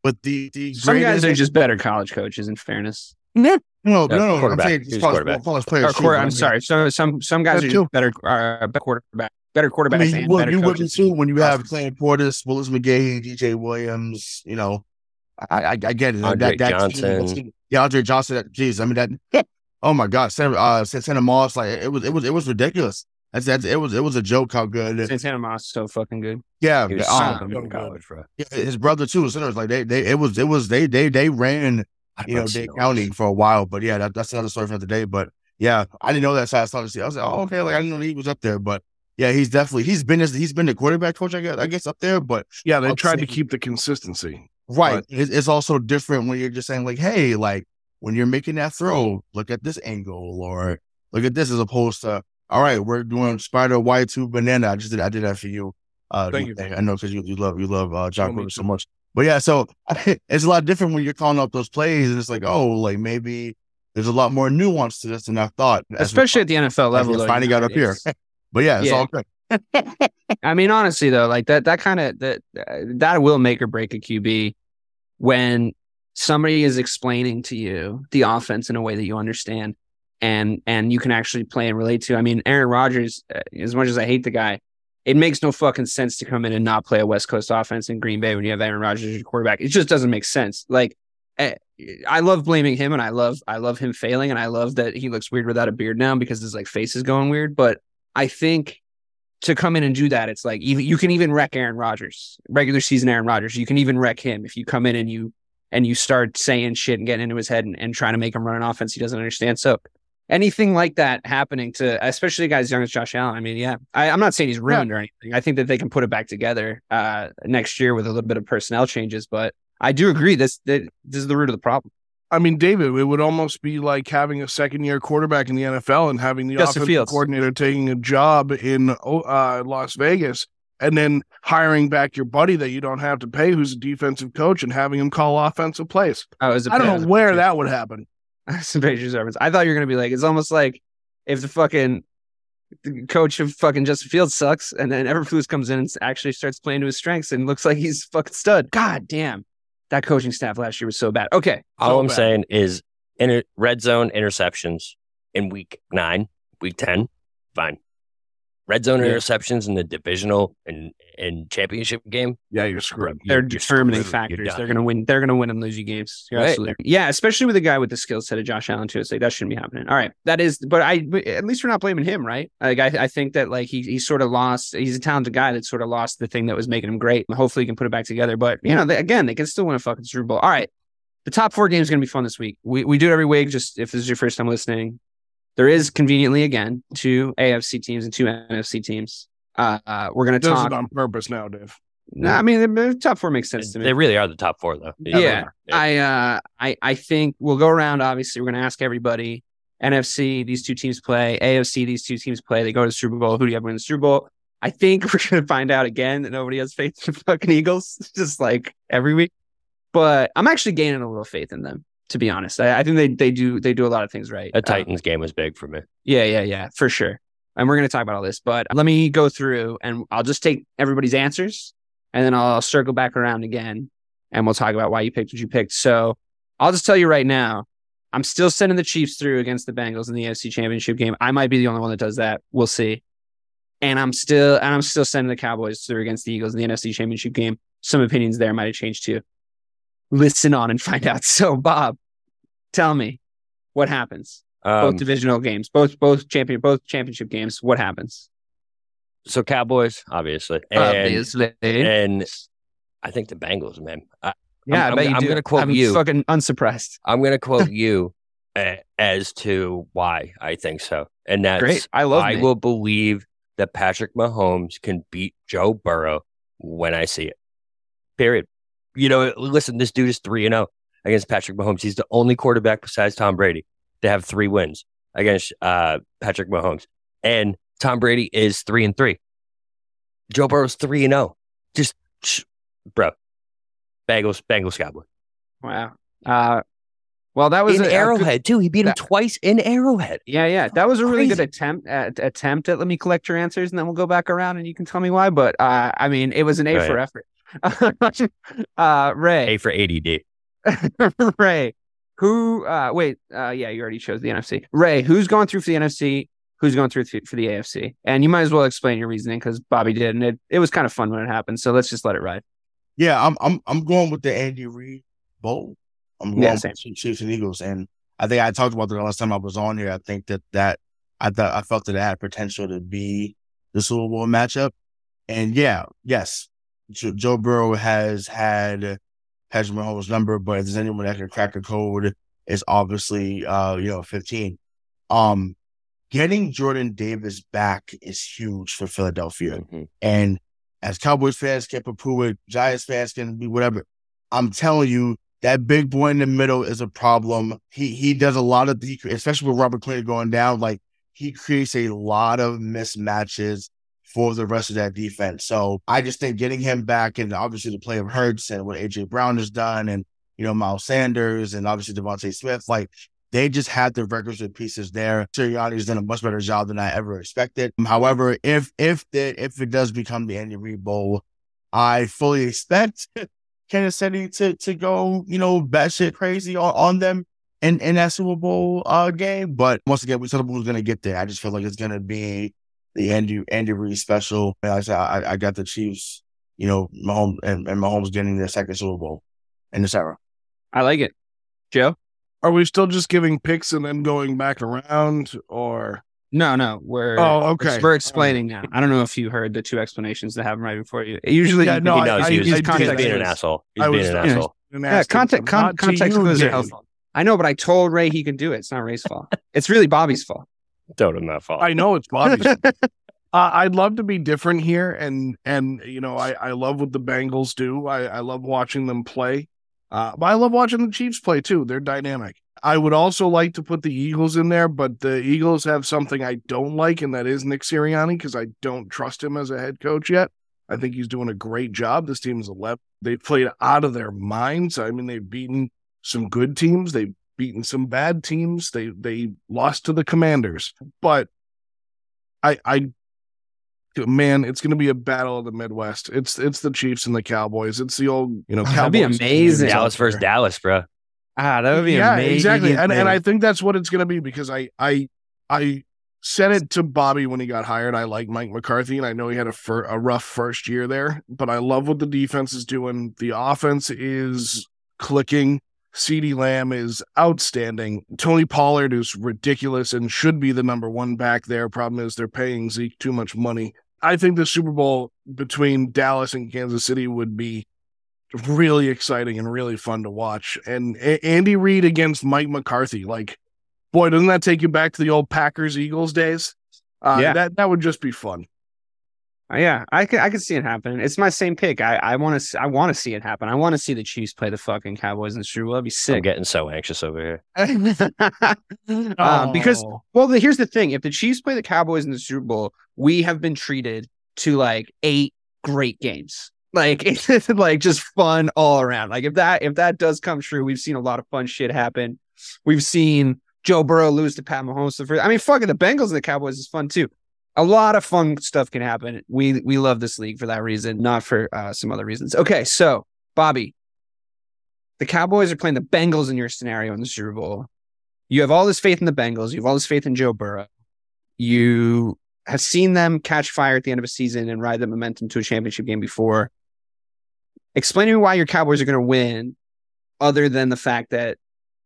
but the the Some guys are just better college coaches. In fairness, no, no, No, no, no. I'm quarterback. saying He as was quarterback. as far as players. or too, I I'm mean, sorry. Some some some guys That are too. just better uh, better quarterback, better I mean, and well, better you wouldn't coaches. too when you have the- Clayton Portis, Willis McGahee, DJ Williams. You know, I I, I get it. Andre that, that Johnson. Team, team- yeah, Andre Johnson. That, geez, I mean that. Oh my God, Santa, uh, Santa Moss, like it was, it was, it was ridiculous. That's, that's it was, it was a joke how good. Santana Moss is so fucking good. Yeah, He was um, so good in college, bro. yeah, his brother too. Sinners like they, they, it was, it was they, they, they ran you know Dade County for a while, but yeah, that, that's another story for another day. But yeah, I didn't know that. So I started to see. I was like, oh, okay, like I didn't know he was up there, but yeah, he's definitely he's been he's been the quarterback coach. I guess I guess up there, but yeah. They tried to keep the consistency. Right, But- it's, also different when you're just saying like, hey, like when you're making that throw, look at this angle or look at this as opposed to all right, we're doing spider Y two banana. I just did I did that for you. Uh, Thank you. I know because you, you love you love uh, John Oh, Rivers so much. But yeah, so [laughs] it's a lot different when you're calling up those plays, and it's like, oh, like maybe there's a lot more nuance to this than I thought. Especially at the NFL level. though, finding out up here. [laughs] But yeah, it's Yeah. all good. I mean, honestly though, like that that kind of that uh, that will make or break a QB when somebody is explaining to you the offense in a way that you understand and and you can actually play and relate to. I mean, Aaron Rodgers, uh, as much as I hate the guy, it makes no fucking sense to come in and not play a West Coast offense in Green Bay when you have Aaron Rodgers as your quarterback. It just doesn't make sense. Like eh, I love blaming him and I love I love him failing and I love that he looks weird without a beard now because his like face is going weird, but I think to come in and do that, it's like you can even wreck Aaron Rodgers, regular season Aaron Rodgers. You can even wreck him if you come in and you and you start saying shit and getting into his head and, and trying to make him run an offense he doesn't understand. So anything like that happening to especially guys young as Josh Allen, I mean, yeah, I, am not saying he's ruined yeah. or anything. I think that they can put it back together uh, next year with a little bit of personnel changes, but I do agree this this is the root of the problem. I mean, David, it would almost be like having a second year quarterback in the NFL and having the Justin offensive Fields. coordinator taking a job in uh, Las Vegas and then hiring back your buddy that you don't have to pay, who's a defensive coach, and having him call offensive plays. Oh, I don't know where that would happen. [laughs] Some Patriots reference. I thought you were gonna be like, it's almost like if the fucking the coach of fucking Justin Fields sucks, and then Eberflus comes in and actually starts playing to his strengths and looks like he's fucking stud. God damn, that coaching staff last year was so bad. Okay, all so I'm bad. saying is, inter- red zone interceptions in week nine, week ten, fine. Red zone Yeah. interceptions in the divisional and and championship game. Yeah, you're screwed. they're You're- you're determining screwed. Factors. They're gonna win. They're gonna win and lose you games. You're Right. absolutely yeah, especially with a guy with the skill set of Josh Allen too. It's like that shouldn't be happening. All right, that is. But I but at least we're not blaming him, right? Like I, I think that like he he sort of lost. He's a talented guy that sort of lost the thing that was making him great. Hopefully he can put it back together. But you know, they, again, they can still win a fucking Super Bowl. All right, the top four games are gonna be fun this week. We we do it every week. Just if this is your first time listening, there is conveniently again two AFC teams and two NFC teams. Uh, uh we're gonna Does talk. on purpose now, Dave. No, I mean the, the top four makes sense to me. They really are the top four, though. Yeah, Yeah. I uh I I think we'll go around. Obviously, we're gonna ask everybody. NFC, these two teams play. AFC, these two teams play. They go to the Super Bowl. Who do you have win the Super Bowl? I think [laughs] we're gonna find out again that nobody has faith in the fucking Eagles, [laughs] just like every week. But I'm actually gaining a little faith in them, to be honest. I, I think they they do they do a lot of things right. A Uh, Titans game was big for me. yeah, yeah, yeah, for sure. And we're going to talk about all this, but let me go through and I'll just take everybody's answers and then I'll circle back around again and we'll talk about why you picked what you picked. So I'll just tell you right now, I'm still sending the Chiefs through against the Bengals in the AFC Championship game. I might be the only one that does that. We'll see. And I'm still and I'm still sending the Cowboys through against the Eagles in the NFC Championship game. Some opinions there might have changed too. Listen on and find out. [laughs] So Bob, tell me what happens both Um, divisional games, both both champion both championship games. What happens? so Cowboys, obviously, and, Obviously, and I think the Bengals, man. I, yeah, I'm- I bet I'm- I'm gonna quote I'm you. Fucking unsurprised. I'm going to quote [laughs] you uh, as to why I think so, and that's Great. I love. I Nate. will believe that Patrick Mahomes can beat Joe Burrow when I see it. Period. You know, listen, this dude is 3 and 0 against Patrick Mahomes. He's the only quarterback besides Tom Brady to have three wins against uh, Patrick Mahomes. And Tom Brady is 3 and 3. Joe Burrow's 3 and 0. Just sh- bro. Bengals, Bengals Cowboys. Wow. Uh, well, that was In a- a Arrowhead, too. He beat him twice in Arrowhead. yeah, yeah, that was a really good attempt at attempt at. Let me collect your answers, and then we'll go back around, and you can tell me why. But uh, I mean, it was an A Go for effort. [laughs] uh, Ray, A for ADD. [laughs] Ray, who? Uh, wait, uh, yeah, you already chose the NFC. Ray, who's going through for the NFC? Who's going through for the AFC? And you might as well explain your reasoning because Bobby did, and it, it was kind of fun when it happened. So let's just let it ride. Yeah, I'm I'm I'm going with the Andy Reid Bowl. I'm going Yeah, with the Chiefs and Eagles, and I think I talked about that the last time I was on here. I think that that I thought I felt that it had potential to be the Super Bowl matchup, and yeah, yes, Jo- Joe Burrow has had Patrick Mahomes' number, but if there's anyone that can crack the code, it's obviously uh you know 15. Um, getting Jordan Davis back is huge for Philadelphia. Mhm. And as Cowboys fans can poo it, Giants fans can be whatever. I'm telling you, that big boy in the middle is a problem. He he does a lot of the, especially with Robert Clinton going down, like he creates a lot of mismatches for the rest of that defense. So I just think getting him back and obviously the play of Hurts and what AJ Brown has done and you know Miles Sanders and obviously DeVonta Smith, like they just had the requisite pieces there. Sirianni's done a much better job than I ever expected. However, if if the if it does become the Andy Reid Bowl, I fully expect [laughs] Kansas City to to go, you know, batshit crazy on, on them in, in that Super Bowl uh, game. But once again, we said who's gonna get there. I just feel like it's gonna be the Andy Andy Reid special. Like I said, I, I got the Chiefs, you know, Mahomes and, and Mahomes getting their second Super Bowl in this era. I like it. Joe? Are we still just giving picks and then going back around, or No, no. We're Oh, okay. We're explaining now. I don't know if you heard the two explanations that have right before you. Usually, Yeah, no, he I- knows I- he was, I he was did. being an asshole. He's I being was- an yeah. asshole. and Yeah, context, con- context clues are helpful. I know, but I told Ray he can do it. It's not Ray's fault. It's really Bobby's fault. Don't him that fault. I know it's Bobby's. [laughs] uh, I'd love to be different here, and and you know, I I love what the Bengals do. I I love watching them play, uh, but I love watching the Chiefs play too. They're dynamic. I would also like to put the Eagles in there, but the Eagles have something I don't like, and that is Nick Sirianni because I don't trust him as a head coach yet. I think he's doing a great job. This team is 11. They've played out of their minds. I mean, they've beaten some good teams. They've beaten some bad teams. They they lost to the Commanders, but I I man, it's going to be a battle of the Midwest. It's it's the Chiefs and the Cowboys. It's the old you know Oh, that'd be amazing. Dallas versus Dallas, bro. Ah, that would be yeah, amazing. exactly. And and I think that's what it's going to be because I I I said it to Bobby when he got hired. I like Mike McCarthy, and I know he had a fir- a rough first year there, but I love what the defense is doing. The offense is clicking. CeeDee Lamb is outstanding. Tony Pollard is ridiculous and should be the number one back there. Problem is they're paying Zeke too much money. I think the Super Bowl between Dallas and Kansas City would be really exciting and really fun to watch. And A- Andy Reid against Mike McCarthy, like, boy, doesn't that take you back to the old Packers Eagles days? Uh, Yeah. that that would just be fun. Uh, yeah, I could I could see it happen. It's my same pick. I I want to I want to see it happen. I want to see the Chiefs play the fucking Cowboys in the Super Bowl. That'd be sick. I'm getting so anxious over here. [laughs] um, because Oh. well, the, here's the thing: if the Chiefs play the Cowboys in the Super Bowl, we have been treated to like eight great games. Like [laughs] it's like just fun all around. Like if that if that does come true, we've seen a lot of fun shit happen. We've seen Joe Burrow lose to Pat Mahomes. The first, I mean, fucking the Bengals and the Cowboys is fun too. A lot of fun stuff can happen. We we love this league for that reason, not for uh, some other reasons. Okay, so Bobby, the Cowboys are playing the Bengals in your scenario in the Super Bowl. You have all this faith in the Bengals. You have all this faith in Joe Burrow. You have seen them catch fire at the end of a season and ride the momentum to a championship game before. Explain to me why your Cowboys are going to win, other than the fact that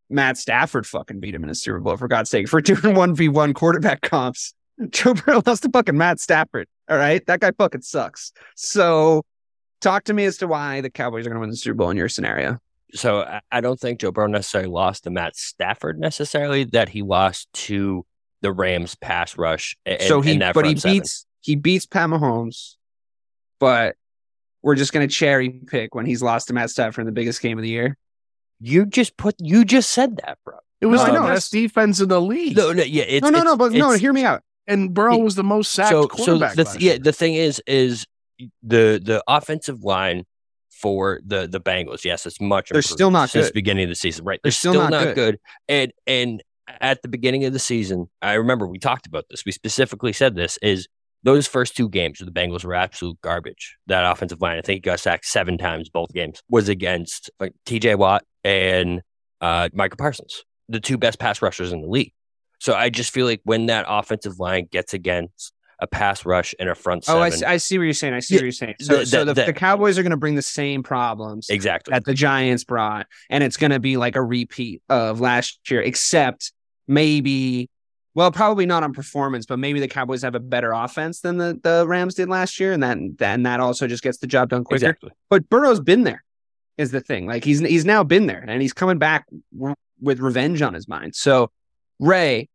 Matt Stafford fucking beat him in a Super Bowl, for God's sake. For doing 1v1 quarterback comps, Joe Burrow lost to fucking Matt Stafford. All right. That guy fucking sucks. So talk to me as to why the Cowboys are going to win the Super Bowl in your scenario. So I- I don't think Joe Burrow necessarily lost to Matt Stafford necessarily. That he lost to the Rams pass rush. And, so he, and that but he front seven. beats he beats Pat Mahomes, but we're just gonna cherry pick when he's lost to Matt Stafford in the biggest game of the year. You just put. You just said that, bro. It was No, I the best defense in the league. No, no, yeah, it's no, no, no, it's- but no, hear me out. And Burrow was the most sacked so so quarterback. the last yeah year. the thing is is the the offensive line for the the Bengals yes it's much They're improved still not since good. the beginning of the season right They're they're, still still, not not, good. and and at the beginning of the season I remember we talked about this we specifically said this is those first two games where the Bengals were absolute garbage that offensive line I think he got sacked seven times both games was against like TJ Watt and uh Micah Parsons the two best pass rushers in the league so I just feel like when that offensive line gets against a pass rush and a front seven. Oh, I see, I see what you're saying. I see Yeah, what you're saying. So, the- so the, the- the Cowboys are going to bring the same problems Exactly. that the Giants brought, and it's going to be like a repeat of last year, except maybe, well, probably not on performance, but maybe the Cowboys have a better offense than the, the Rams did last year, and that and that also just gets the job done quicker. exactly. But Burrow's been there, is the thing. Like he's he's now been there, and he's coming back with revenge on his mind. So, Ray,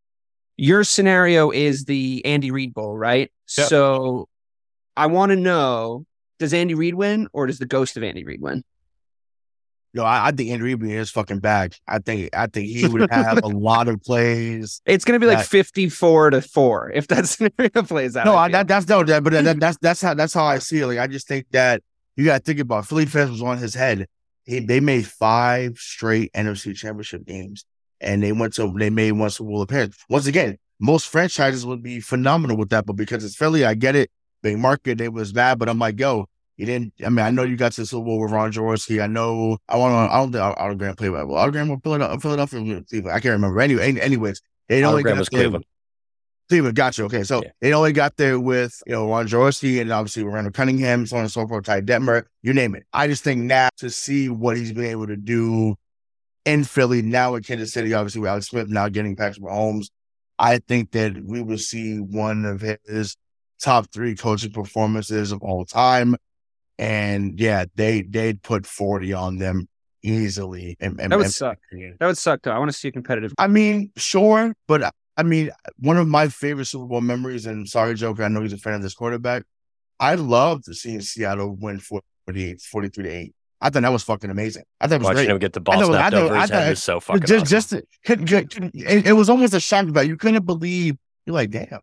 your scenario is the Andy Reid Bowl, right? Yep. So, I want to know: Does Andy Reid win, or does the ghost of Andy Reid win? No, I, I think Andy Reid would be in his fucking bag. I think I think he would have a [laughs] lot of plays. It's going to be like fifty-four to four if that [laughs] scenario plays out. No, I, that, that's no, that, but that, that's that's how that's how I see it. Like I just think that you got to think about Philly fans was on his head. He, they made five straight NFC Championship games, and they went to they made one Super Bowl appearance. Once again, most franchises would be phenomenal with that, but because it's Philly, I get it. Big market, it was bad, but I'm like, yo, you didn't. I mean, I know you got to the Super Bowl with Ron Jaworski. I know. I want to. I don't think Otto Graham play well. Otto Graham with Philadelphia. Philadelphia. I can't remember. Anyway, anyways, they only got was Cleveland. Cleveland, gotcha. Okay, so Yeah. they only got there with you know Ron Jaworski and obviously Randall Cunningham, so on and so forth, Ty Detmer, you name it. I just think now to see what he's been able to do in Philly now in Kansas City, obviously with Alex Smith now getting Patrick Mahomes, I think that we will see one of his top three coaching performances of all time. And yeah, they they'd put forty on them easily. And, and, That would and- suck. That would suck though. I want to see a competitive. I mean, sure, but I- I mean, one of my favorite Super Bowl memories, and sorry, Joker, I know he's a fan of this quarterback. I loved seeing Seattle win 48, 43 to 8. I thought that was fucking amazing. I thought it was Watching great. him get the ball I know, I snapped know, over his I head was so fucking just, awesome. just it, it was almost a shock about you couldn't believe you're like, damn,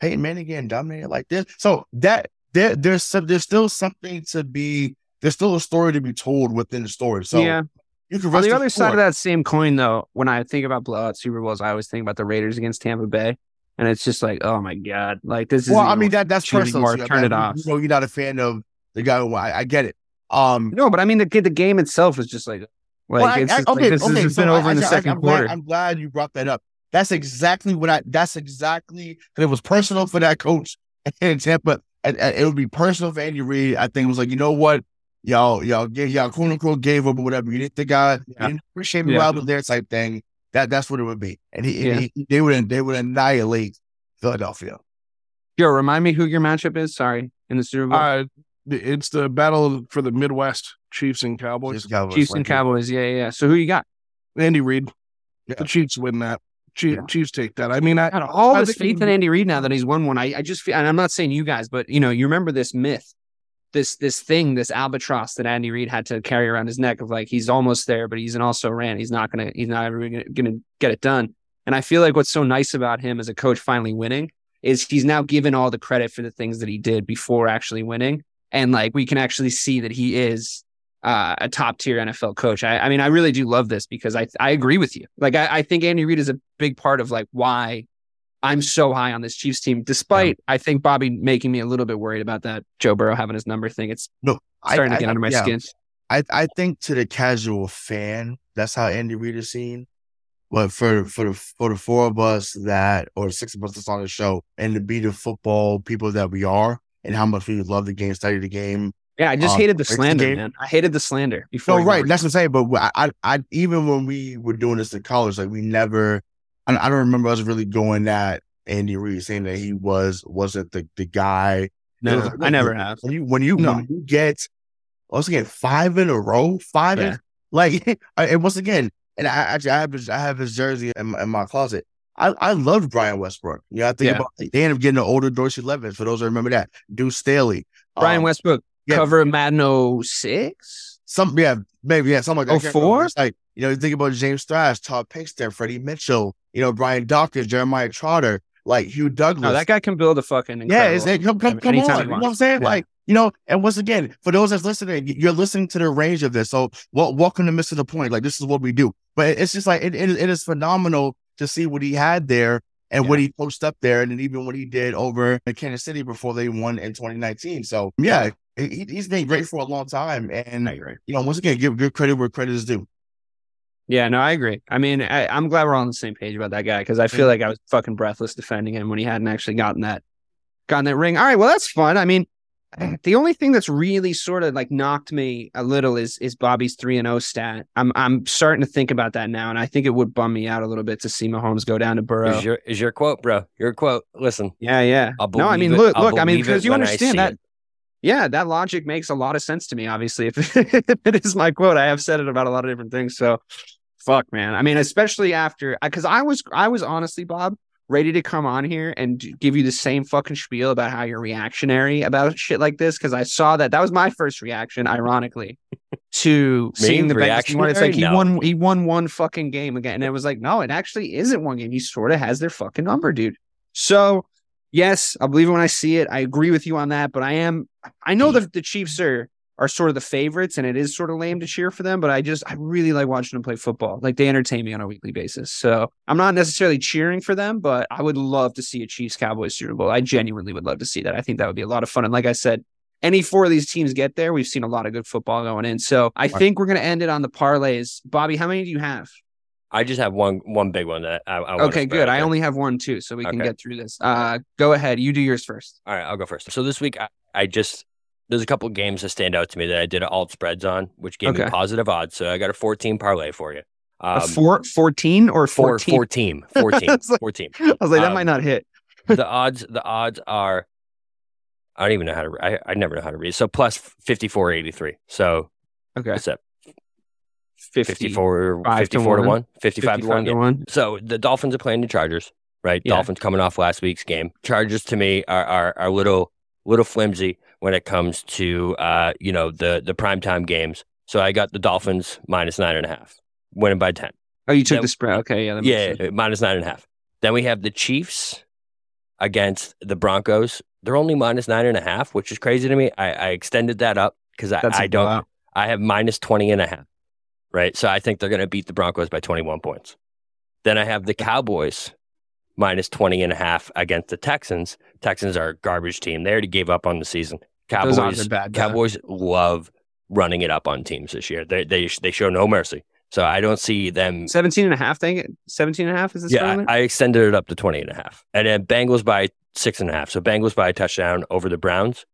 Peyton Manning getting dominated like this. So that there, there's some, there's still something to be. There's still a story to be told within the story. So yeah. you can On the other side of that same coin, though, when I think about blowout Super Bowls, I always think about the Raiders against Tampa Bay, and it's just like, oh my god, like this is. Well, I mean that that's personal. more, turn I- it off. You know, you're not a fan of the guy. Who, I, I get it. Um, no, but I mean the the game itself is just like, like well, I- it's I- just, like, okay, this okay, has so been I- over in the I- I- second I'm quarter. Glad, I'm glad you brought that up. That's exactly what I. That's exactly because it was personal for that coach [laughs] in Tampa. And, and it would be personal for Andy Reid. I think it was like, you know what, y'all, y'all, gave, y'all, quote unquote, gave up or whatever. You didn't think I, you Yeah. didn't appreciate me Yeah. while I was there, type thing. That that's what it would be. And he, Yeah. he they would they would annihilate Philadelphia. Yo, remind me who your matchup is. Sorry, in the Super Bowl, Uh, it's the battle for the Midwest Chiefs and Cowboys. Just Cowboys, Chiefs and Cowboys. Yeah, yeah. yeah. So who you got? Andy Reid. Yeah. The Chiefs win that. Chief, Yeah. Chiefs take that. I mean, I, Got all I this think- faith in Andy Reid now that he's won one. I, I just feel, and I'm not saying you guys, but you know, you remember this myth, this this thing, this albatross that Andy Reid had to carry around his neck of like he's almost there, but he's an also ran. He's not gonna, he's not ever gonna, gonna get it done. And I feel like what's so nice about him as a coach finally winning is he's now given all the credit for the things that he did before actually winning, and like we can actually see that he is. Uh, a top tier NFL coach. I, I mean, I really do love this because I I agree with you. Like, I, I think Andy Reid is a big part of like why I'm so high on this Chiefs team, despite I think Bobby making me a little bit worried about that Joe Burrow having his number thing. It's I- starting I- to get under my yeah. skin. I I think to the casual fan, that's how Andy Reid is seen. But for for the for the four of us that or six of us that's on the show, and to be the football people that we are, and how much we love the game, study the game. Yeah, I just Um, hated the it's the slander, man. I hated the slander before. No, right. That's what I'm saying. But I, I, I, even when we were doing this in college, like we never, I, I don't remember us really going at Andy Reid saying that he was wasn't the the guy. No, was- I never have. When you when you No. when you get once again five in a row, five Yeah. in, [laughs] like and once again, and I actually I have his, I have his jersey in my, in my closet. I, I loved Brian Westbrook. You know, I think Yeah. about they ended up getting an older Dorsey Levens. For those that remember that, Deuce Staley, Brian Um, Westbrook yeah. cover of Madden 06? some yeah, maybe yeah, something like that. I 04? like you know, you think about James Thrash, Todd Pinkston, Freddie Mitchell, you know, Brian Dawkins, Jeremiah Trotter, like Hugh Douglas. No, that guy can build a fucking yeah, incredible. it's it, come come come on. You know what I'm saying? Yeah. Like you know, and once again, for those that's listening, you're listening to the range of this. So, well, welcome to missing the point. Like this is what we do. But it's just like it, it, it is phenomenal to see what he had there and what he posted up there, and then even what he did over in Kansas City before they won in 2019. So yeah, he, he's been great for a long time, and No, you're right. you know, once again, give good credit where credit is due. Yeah, no, I agree. I mean, I, I'm glad we're all on the same page about that guy because I feel mm-hmm. like I was fucking breathless defending him when he hadn't actually gotten that gotten that ring. All right, well, that's fun. I mean, [clears throat] the only thing that's really sort of like knocked me a little is is Bobby's three and zero stat. I'm I'm starting to think about that now, and I think it would bum me out a little bit to see Mahomes go down to Burrow. Is your is your quote, bro? Your quote. Listen, yeah, yeah. I'll No, I mean, it- look, I'll look. I mean, because you understand that. it. Yeah, that logic makes a lot of sense to me. Obviously, if, [laughs] if it is my quote, I have said it about a lot of different things. So, fuck, man. I mean, especially after because I was, I was honestly, Bob, ready to come on here and give you the same fucking spiel about how you're reactionary about shit like this because I saw that that was my first reaction, ironically, [laughs] to seeing the Bengals. It's like he Reactionary? won, he won one fucking game again, and it was like, no, it actually isn't one game. He sort of has their fucking number, dude. So. Yes, I'll believe it when I see it. I agree with you on that, but I am I know that the Chiefs are are sort of the favorites, and it is sort of lame to cheer for them. But I just I really like watching them play football. Like they entertain me on a weekly basis. So I'm not necessarily cheering for them, but I would love to see a Chiefs Cowboys Super Bowl. I genuinely would love to see that. I think that would be a lot of fun. And like I said, any four of these teams get there, we've seen a lot of good football going in. So I think we're gonna end it on the parlays. Bobby, how many do you have? I just have one one big one that I, I Okay, good. I only have one too, so we can get through this. Uh, go ahead. You do yours first. All right, I'll go first. So this week, I, I just there's a couple of games that stand out to me that I did alt spreads on, which gave Okay. me positive odds. So I got a 14 parlay for you. A Um, four, 14 or four, 14? 14, 14, [laughs] It's like- I was like, that Um, might not hit. [laughs] The odds, the odds are, I don't even know how to. I, I never know how to read. So plus 54.83. So Okay. what's that? 50, 54, Five to 54 to one. 1, 55 to 1. to yeah. 1. So the Dolphins are playing the Chargers, right? Yeah. Dolphins coming off last week's game. Chargers to me are are, are little little flimsy when it comes to uh, you know, the the primetime games. So I got the Dolphins minus nine and a half, winning by ten. Oh, you took Yeah. the spread. Okay, yeah. Yeah, minus nine and a half. Then we have the Chiefs against the Broncos. They're only minus nine and a half, which is crazy to me. I, I extended that up because I, I don't blowout. I have minus 20 and a half. Right. So I think they're going to beat the Broncos by 21 points. Then I have the Cowboys minus 20 and a half against the Texans. Texans are a garbage team. They already gave up on the season. Those odds Cowboys are bad. though. Cowboys love running it up on teams this year. They they they show no mercy. So I don't see them 17 and a half thing. 17 and a half is this yeah, I, I extended it up to 20 and a half. And then Bengals by six and a half. So Bengals by a touchdown over the Browns.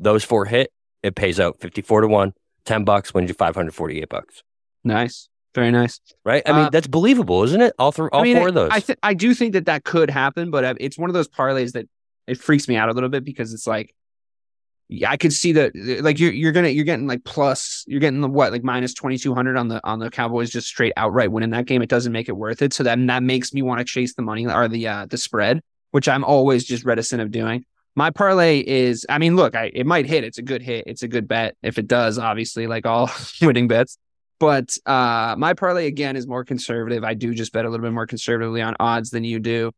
Those four hit, it pays out 54 to 1, 10 bucks wins you 548 bucks. Nice. Very nice. Right? I mean, Uh, that's believable, isn't it? All three, all I mean, four of those. I th- I do think that that could happen, but uh, it's one of those parlays that it freaks me out a little bit because it's like, yeah, I could see that like you're you're gonna you're getting like plus you're getting the what like minus twenty two hundred on the on the Cowboys just straight outright winning that game. It doesn't make it worth it. So then that makes me want to chase the money or the uh the spread, which I'm always just reticent of doing. My parlay is, I mean, look, I it might hit. It's a good hit. It's a good bet. If it does, obviously, like all [laughs] winning bets. But uh, my parlay again is more conservative. I do just bet a little bit more conservatively on odds than you do.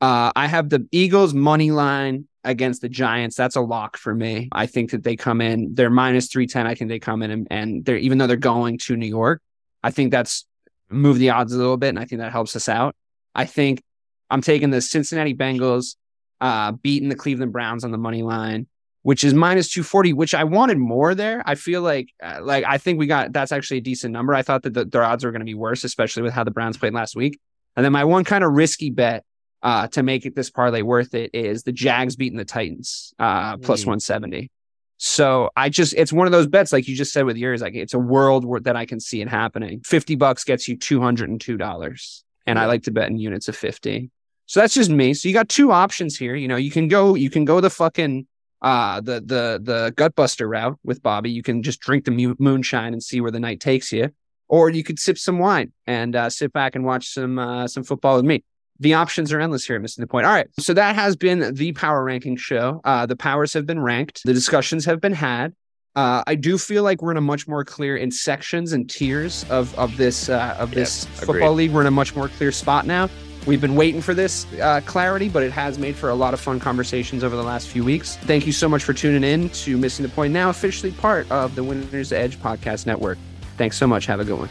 Uh, I have the Eagles money line against the Giants. That's a lock for me. I think that they come in. They're minus three ten. I think they come in and, and they're even though they're going to New York. I think that's move the odds a little bit, and I think that helps us out. I think I'm taking the Cincinnati Bengals, uh, beating the Cleveland Browns on the money line which is minus 240 which i wanted more there i feel like uh, like i think we got that's actually a decent number i thought that the, their odds were going to be worse especially with how the browns played last week and then my one kind of risky bet uh, to make it this parlay worth it is the jags beating the titans uh, Mm. 170 so i just it's one of those bets like you just said with yours like it's a world where, that i can see it happening. 50 bucks gets you $202 and i like to bet in units of 50 so that's just me. So you got two options here. You know you can go you can go the fucking uh the the the gutbuster route with Bobby. You can just drink the mu- moonshine and see where the night takes you, or you could sip some wine and uh, sit back and watch some uh, some football with me. The options are endless here. at Missing the point. All right, so that has been the power ranking show. Uh, the powers have been ranked. The discussions have been had. Uh, I do feel like we're in a much more clear in sections and tiers of of this uh, of this Yes, football agreed. league. We're in a much more clear spot now. We've been waiting for this uh, clarity, but it has made for a lot of fun conversations over the last few weeks. Thank you so much for tuning in to Missing the Point, now officially part of the Winner's Edge Podcast Network. Thanks so much. Have a good one.